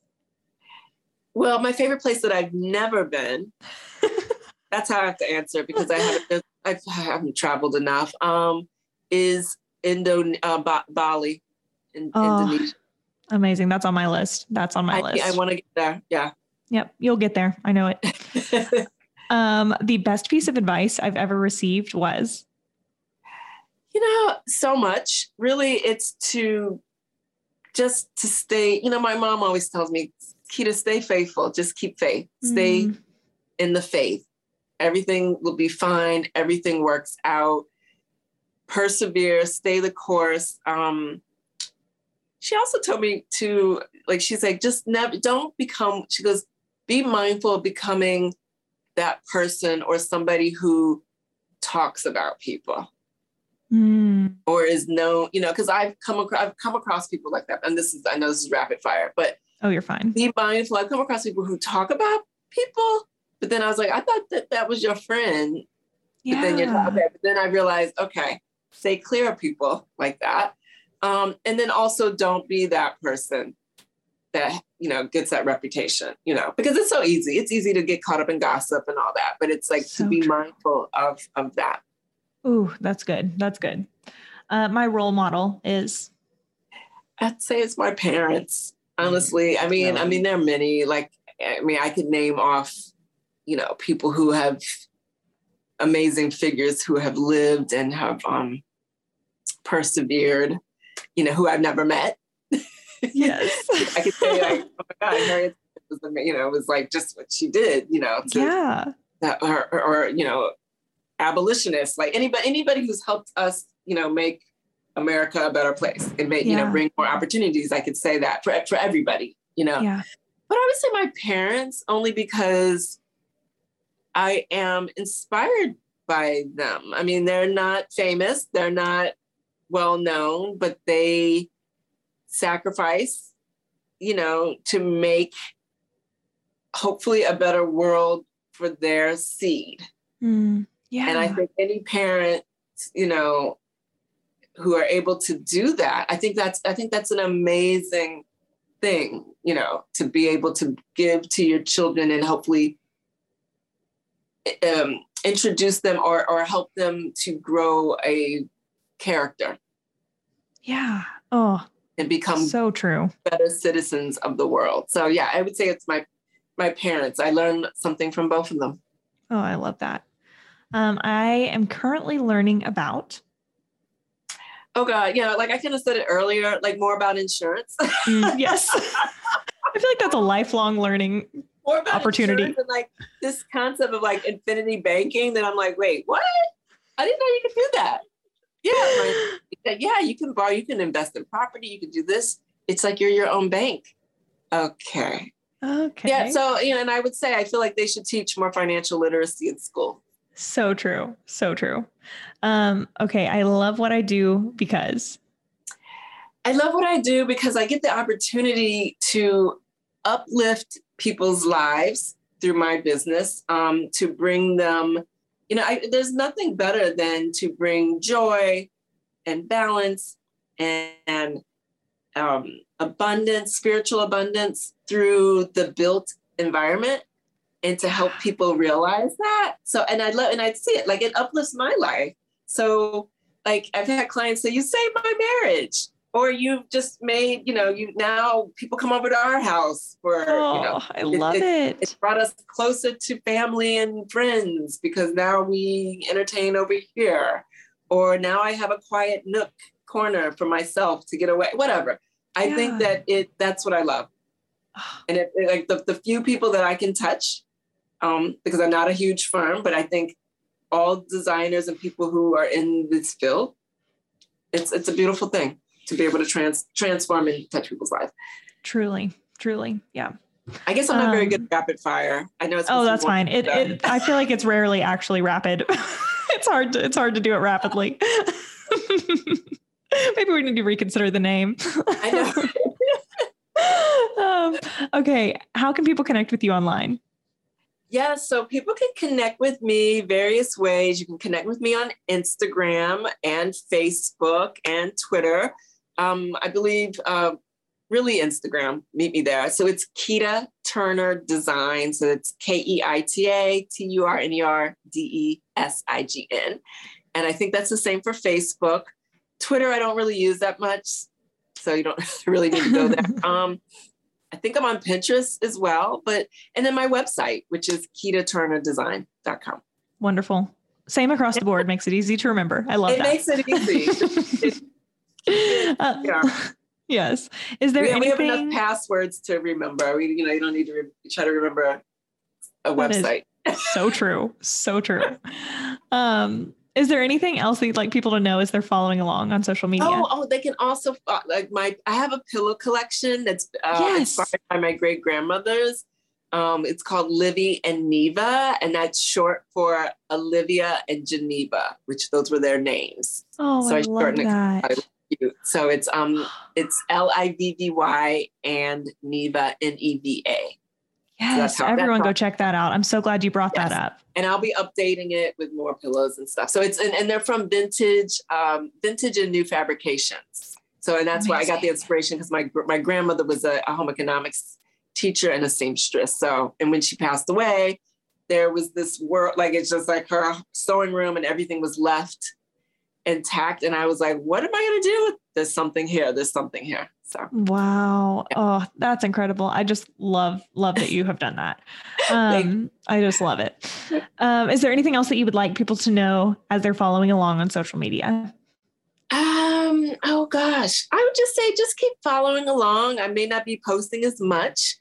Well, my favorite place that I've never been. [laughs] that's how I have to answer because I haven't I've, I haven't traveled enough. Um, is Indo uh, ba- Bali in oh, Indonesia. Amazing. That's on my list. That's on my I, list. I want to get there. Yeah. Yep. You'll get there. I know it. [laughs] um, the best piece of advice I've ever received was you know, so much. Really, it's to just to stay, you know, my mom always tells me, Keita, stay faithful. Just keep faith. Stay mm. in the faith. Everything will be fine. Everything works out. Persevere, stay the course. Um, she also told me to like she's like just never don't become she goes be mindful of becoming that person or somebody who talks about people mm. or is known you know because i've come across i've come across people like that and this is i know this is rapid fire but oh you're fine. Be mindful. I've come across people who talk about people but then i was like i thought that that was your friend. Yeah. but then you're okay but then i realized okay stay clear of people like that. Um, and then also don't be that person that you know gets that reputation you know because it's so easy. It's easy to get caught up in gossip and all that but it's like so to be true. mindful of of that. Ooh, that's good. That's good. Uh, my role model is i'd say it's my parents honestly i mean i mean there are many like i mean i could name off you know people who have amazing figures who have lived and have um persevered you know, who I've never met. Yes. [laughs] I could say like, oh my God, Harriet was, you know, it was like just what she did, you know, to, yeah. or, or, or, you know, abolitionists, like anybody, anybody who's helped us, you know, make America a better place and make, yeah. you know, bring more opportunities. I could say that for, for everybody, you know. Yeah. But I would say my parents only because I am inspired by them. I mean, they're not famous, they're not well known, but they sacrifice, you know, to make hopefully a better world for their seed. Mm, yeah. And I think any parent, you know, who are able to do that, I think that's I think that's an amazing thing, you know, to be able to give to your children and hopefully um, introduce them or, or help them to grow a character. Yeah. Oh, and become so true better citizens of the world. So yeah, I would say it's my my parents. I learned something from both of them. Oh, I love that. Um, I am currently learning about. Oh God, yeah, like I kind of said it earlier, like more about insurance. [laughs] mm, yes, I feel like that's a lifelong learning more about opportunity. And like this concept of like infinity banking, that I'm like, wait, what? I didn't know you could do that. Yeah, yeah, you can borrow, you can invest in property, you can do this. It's like you're your own bank. Okay. Okay. Yeah. So, you know, and I would say I feel like they should teach more financial literacy in school. So true. So true. Um, okay. I love what I do because I love what I do because I get the opportunity to uplift people's lives through my business, um, to bring them, you know, I, there's nothing better than to bring joy and balance and, and um, abundance, spiritual abundance through the built environment and to help people realize that. So, and I love, and I see it like it uplifts my life. So, like I've had clients say, "You saved my marriage," or you've just made, you know, you now people come over to our house for, oh, you know, I love it, it. It brought us closer to family and friends because now we entertain over here, or now I have a quiet nook corner for myself to get away. Whatever. I yeah. think that it that's what I love. [sighs] And it, it, like the, the few people that I can touch, um, because I'm not a huge firm, but I think all designers and people who are in this field, it's it's a beautiful thing to be able to trans transform and touch people's lives. Truly, truly, yeah. I guess I'm not um, very good at rapid fire. I know it's. Oh, that's fine. It, it. I feel like it's rarely actually rapid. [laughs] it's hard. To, it's hard to do it rapidly. [laughs] Maybe we need to reconsider the name. I know. [laughs] um, okay, how can people connect with you online? Yeah, so people can connect with me various ways. You can connect with me on Instagram and Facebook and Twitter. Um, I believe uh, really Instagram. Meet me there. So it's Keita Turner Design. So it's K E I T A T U R N E R D E S I G N. And I think that's the same for Facebook. Twitter, I don't really use that much. So you don't [laughs] really need to go there. [laughs] um, I think I'm on Pinterest as well, but and then my website, which is keitaturnerdesign.com. Wonderful. Same across the board makes it easy to remember. I love it that. It makes it easy. [laughs] uh, yeah. [laughs] Yes. Is there we, anything? We have enough passwords to remember. We, you know, you don't need to re- try to remember a website. so true. So true. [laughs] Um, is there anything else that you'd like people to know as they're following along on social media? Oh, oh they can also uh, like my. I have a pillow collection that's uh, yes. inspired by my great grandmothers. Um, it's called Livy and Neva, and that's short for Olivia and Geneva, which those were their names. Oh, so I, I love that. It. So it's um it's L I V V Y and Neva N E V A. Yes, so everyone go check that out. I'm so glad you brought yes. that up. And I'll be updating it with more pillows and stuff. So it's and, and they're from vintage, um, vintage and new fabrications. So and that's Amazing. why I got the inspiration because my my grandmother was a, a home economics teacher and a seamstress. So and when she passed away, there was this world like it's just like her sewing room and everything was left intact. And I was like, what am I gonna do? with There's something here. There's something here. So wow. Yeah. Oh, that's incredible. I just love, love that you have done that. [laughs] Um, I just love it. [laughs] Um, is there anything else that you would like people to know as they're following along on social media? Um, oh gosh. I would just say just keep following along. I may not be posting as much,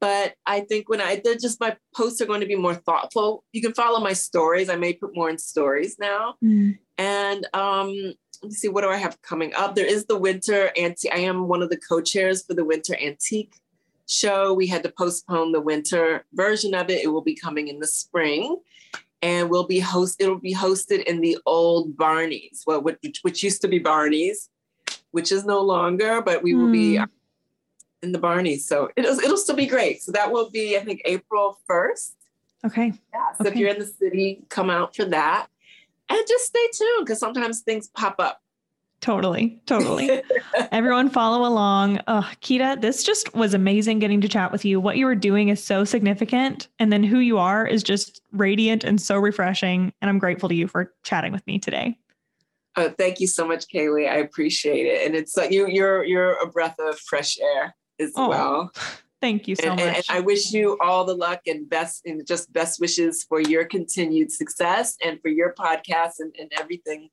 but I think when I they're just my posts are going to be more thoughtful. You can follow my stories. I may put more in stories now. Mm. And um let me see, what do I have coming up? There is the winter antique. I am one of the co-chairs for the winter antique show. We had to postpone the winter version of it. It will be coming in the spring. And will be host. It'll be hosted in the old Barney's, well, which, which used to be Barney's, which is no longer. But we will mm. be hmm. In the Barney's, so it'll it'll still be great. So that will be, I think, April first. Okay. Yeah. So okay. if you're in the city, come out for that and just stay tuned because sometimes things pop up. Totally, totally. [laughs] Everyone follow along. Oh, Keita, this just was amazing getting to chat with you. What you were doing is so significant. And then who you are is just radiant and so refreshing. And I'm grateful to you for chatting with me today. Oh, thank you so much, Caylie. I appreciate it. And it's like you, you're you're a breath of fresh air as oh, well. Thank you so and, much. And, and I wish you all the luck and best and just best wishes for your continued success and for your podcast and, and everything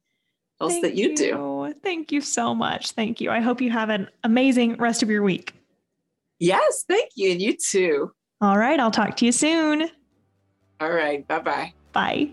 else Thank that you, you do. Thank you so much. Thank you. I hope you have an amazing rest of your week. Yes, thank you. And you too. All right. I'll talk to you soon. All right. Bye-bye. Bye.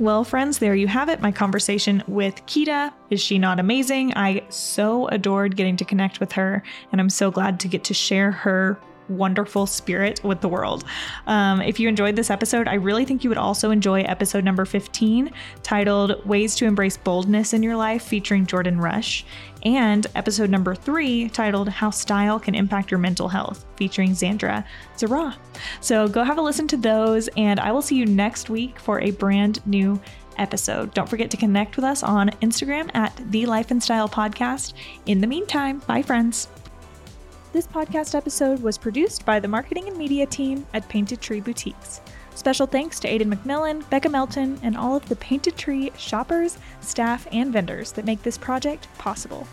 Well, friends, there you have it. My conversation with Keita. Is she not amazing? I so adored getting to connect with her, and I'm so glad to get to share her wonderful spirit with the world. Um, if you enjoyed this episode, I really think you would also enjoy episode number 15, titled Ways to Embrace Boldness in Your Life, featuring Jordan Rush, and episode number three, titled How Style Can Impact Your Mental Health, featuring Xandra Zara. So go have a listen to those, and I will see you next week for a brand new episode. Don't forget to connect with us on Instagram at the Life and Style Podcast. In the meantime, bye, friends. This podcast episode was produced by the marketing and media team at Painted Tree Boutiques. Special thanks to Aidan McMillan, Becca Melton, and all of the Painted Tree shoppers, staff, and vendors that make this project possible.